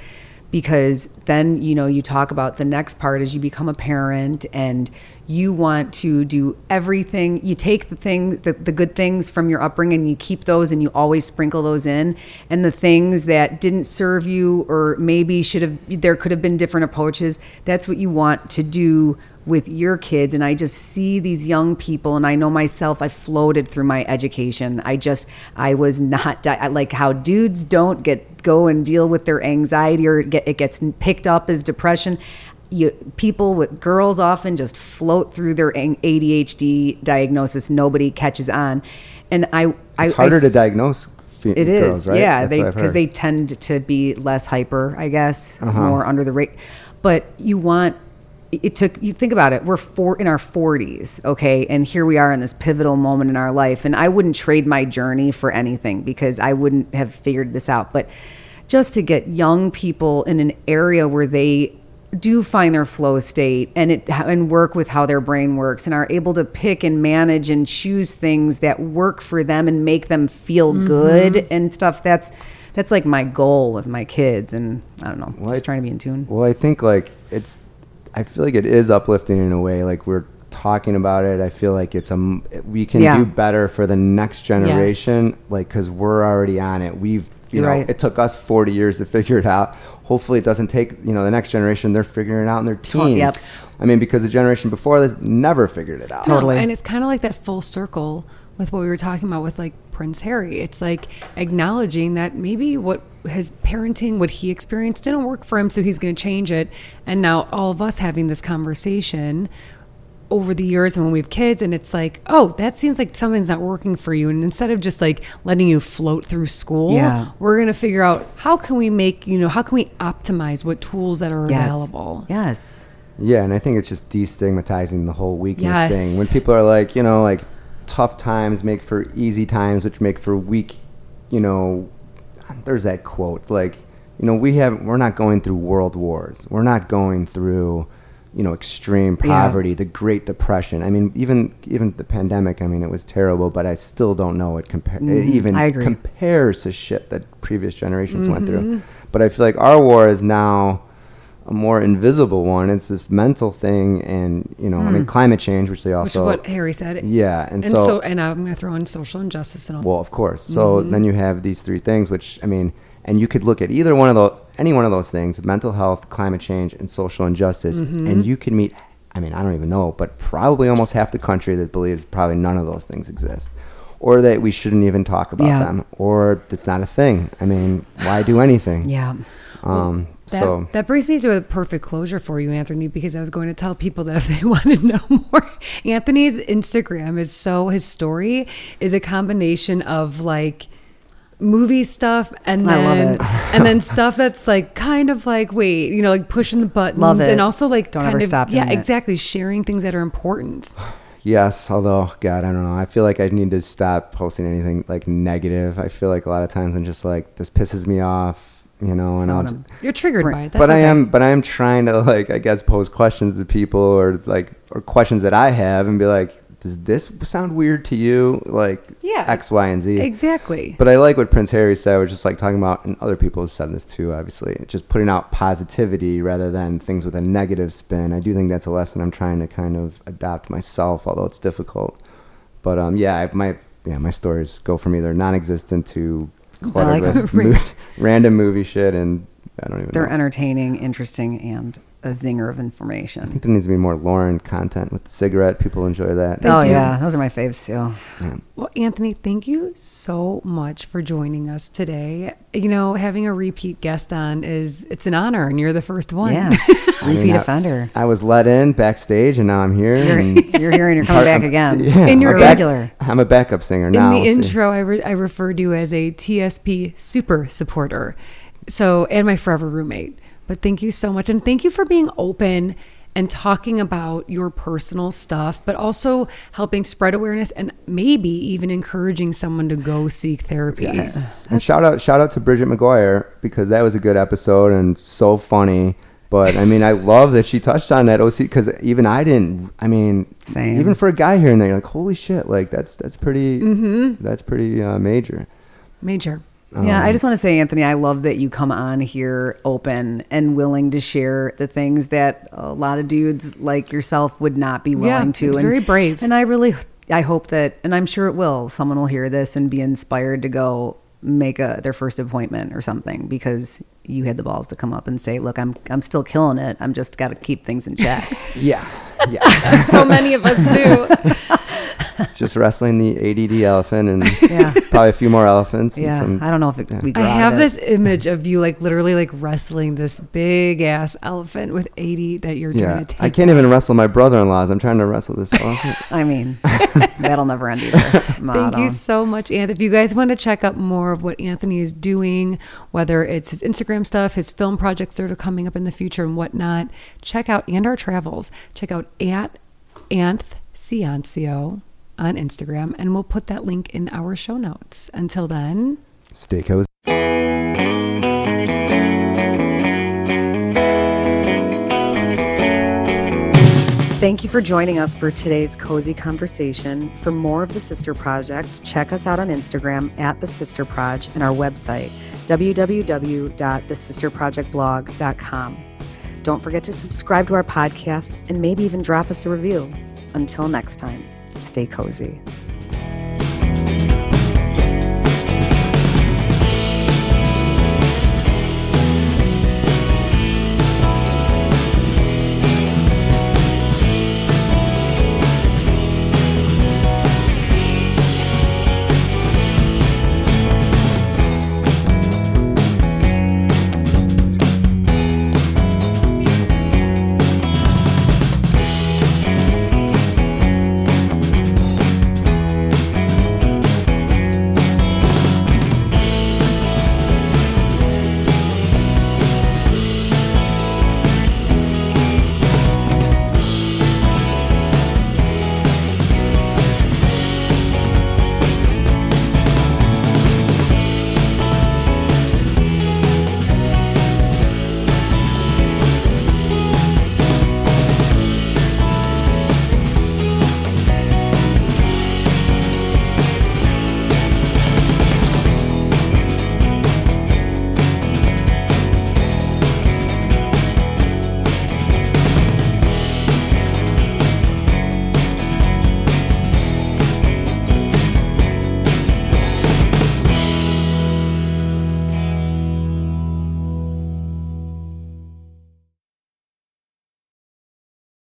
because then, you know, you talk about the next part as you become a parent and you want to do everything. You take the thing the, the good things from your upbringing, you keep those and you always sprinkle those in. And the things that didn't serve you or maybe should have there could have been different approaches, that's what you want to do with your kids and I just see these young people and I know myself I floated through my education I just I was not di- I- like how dudes don't get go and deal with their anxiety or get it gets picked up as depression you people with girls often just float through their ADHD diagnosis nobody catches on and I I It's harder I to diagnose it is, right? yeah. That's they because they tend to be less hyper, I guess, Uh-huh. more under the rate. But you want it took you think about it. We're four in our forties, okay, and here we are in this pivotal moment in our life. And I wouldn't trade my journey for anything because I wouldn't have figured this out. But just to get young people in an area where they do find their flow state and it and work with how their brain works and are able to pick and manage and choose things that work for them and make them feel mm-hmm. good and stuff that's that's like my goal with my kids and I don't know just I- trying to be in tune Well, I think like it's, I feel like it is uplifting in a way. Like we're talking about it. I feel like it's a, m- we can Yeah. do better for the next generation. Like, cause we're already on it. We've, you You're know, it took us 40 years to (laughs) figure it out. Hopefully it doesn't take, you know, the next generation, they're figuring it out in their teens. yep. I mean, because the generation before this never figured it out. Totally. No, and it's kind of like that full circle with what we were talking about with like Prince Harry. It's like acknowledging that maybe what his parenting, what he experienced, didn't work for him, so he's going to change it. And now all of us having this conversation over the years and when we have kids and it's like oh that seems like something's not working for you and instead of just like letting you float through school Yeah. we're going to figure out how can we make you know how can we optimize what tools that are yes available yes Yeah, and I think it's just destigmatizing the whole weakness Yes. thing. When people are like, you know, like tough times make for easy times, which make for weak, you know, there's that quote like, you know, we have we're not going through world wars. We're not going through, you know, extreme Yeah. poverty, the Great Depression. I mean, even even the pandemic, I mean, it was terrible, but I still don't know it it even Mm, I agree. compares to shit that previous generations went through. Mm-hmm. But I feel like our war is now a more invisible one. It's this mental thing, and you know, I mean, climate change, which they Hmm. which is what Harry said yeah, and, and so, so, and I'm going to throw in social injustice and all well, of course. So Mm-hmm. then you have these three things, which I mean, and you could look at either one of those, any one of those things: mental health, climate change, and social injustice, Mm-hmm. and you can meet. I mean, I don't even know, but probably almost half the country that believes probably none of those things exist. Or that we shouldn't even talk about Yeah. them, or it's not a thing. I mean, why do anything? yeah Um, That, so that brings me to a perfect closure for you, Anthony, because I was going to tell people that if they (laughs) want to know more, Anthony's Instagram is so his story is a combination of like movie stuff and then (laughs) and then stuff that's like kind of like wait, you know, like pushing the buttons Love it. and also like Don't kind ever of stop yeah, doing it. exactly sharing things that are important. Yes, although God, I don't know. I feel like I need to stop posting anything like negative. I feel like a lot of times I'm just like this pisses me off, you know, and I'll. Just, You're triggered Right. by it. That's but I am, but I am trying to like I guess pose questions to people or like or questions that I have and be like, does this sound weird to you? Like Yeah. X, Y, and Z. Exactly. But I like what Prince Harry said, which is like talking about, and other people have said this too, obviously, just putting out positivity rather than things with a negative spin. I do think that's a lesson I'm trying to kind of adopt myself, although it's difficult. But um, yeah, I, my yeah, my stories go from either non-existent to cluttered like with (laughs) mo- random movie shit and I don't even They're know. entertaining, interesting, and a zinger of information. I think there needs to be more Lauren content with the cigarette. People enjoy that. Oh you. yeah, those are my faves too. Well, Anthony, thank you so much for joining us today. You know, having a repeat guest on is it's an honor, and you're the first one. Yeah, (laughs) mean, repeat I- offender. I was let in backstage, and now I'm here. You're, and (laughs) you're here and you're coming back again. (laughs) yeah, In I'm your a back- regular. I'm a backup singer In now. In the we'll intro, I, re- I referred to you as a TSP super supporter. So, and my forever roommate. But thank you so much. And thank you for being open and talking about your personal stuff, but also helping spread awareness and maybe even encouraging someone to go seek therapy. And shout out, shout out to Bridget McGuire because that was a good episode and so funny. But I mean, I (laughs) love that she touched on that OC because even I didn't. I mean, Same. even for a guy here and there, you're like, holy shit, like that's that's pretty, Mm-hmm. that's pretty uh, major. Major. Yeah, Um, I just want to say, Anthony, I love that you come on here open and willing to share the things that a lot of dudes like yourself would not be willing Yeah, to. it's and, very brave. And I really, I hope that, and I'm sure it will. Someone will hear this and be inspired to go make a their first appointment or something because you had the balls to come up and say, "Look, I'm I'm still killing it. I'm just got to keep things in check." (laughs) Yeah, yeah. (laughs) so many of us do. (laughs) (laughs) just wrestling the ADD elephant and (laughs) yeah, probably a few more elephants. and yeah. some, I don't know if it, we. I have it. this image of you like literally like wrestling this big ass elephant with ADD that you're yeah, trying to take. I can't even wrestle my brother-in-laws. I'm trying to wrestle this elephant. (laughs) I mean, that'll never end either. Thank you so much, Anthony. If you guys want to check out more of what Anthony is doing, whether it's his Instagram stuff, his film projects that are coming up in the future and whatnot, check out and our travels. Check out at Anth Ciancio on Instagram, and we'll put that link in our show notes. Until then, Stay cozy. Thank you for joining us for today's cozy conversation. For more of the Sister Project, check us out on Instagram at the Sister Proj and our website www.thesisterprojectblog.com. Don't forget to subscribe to our podcast and maybe even drop us a review. Until next time, stay cozy.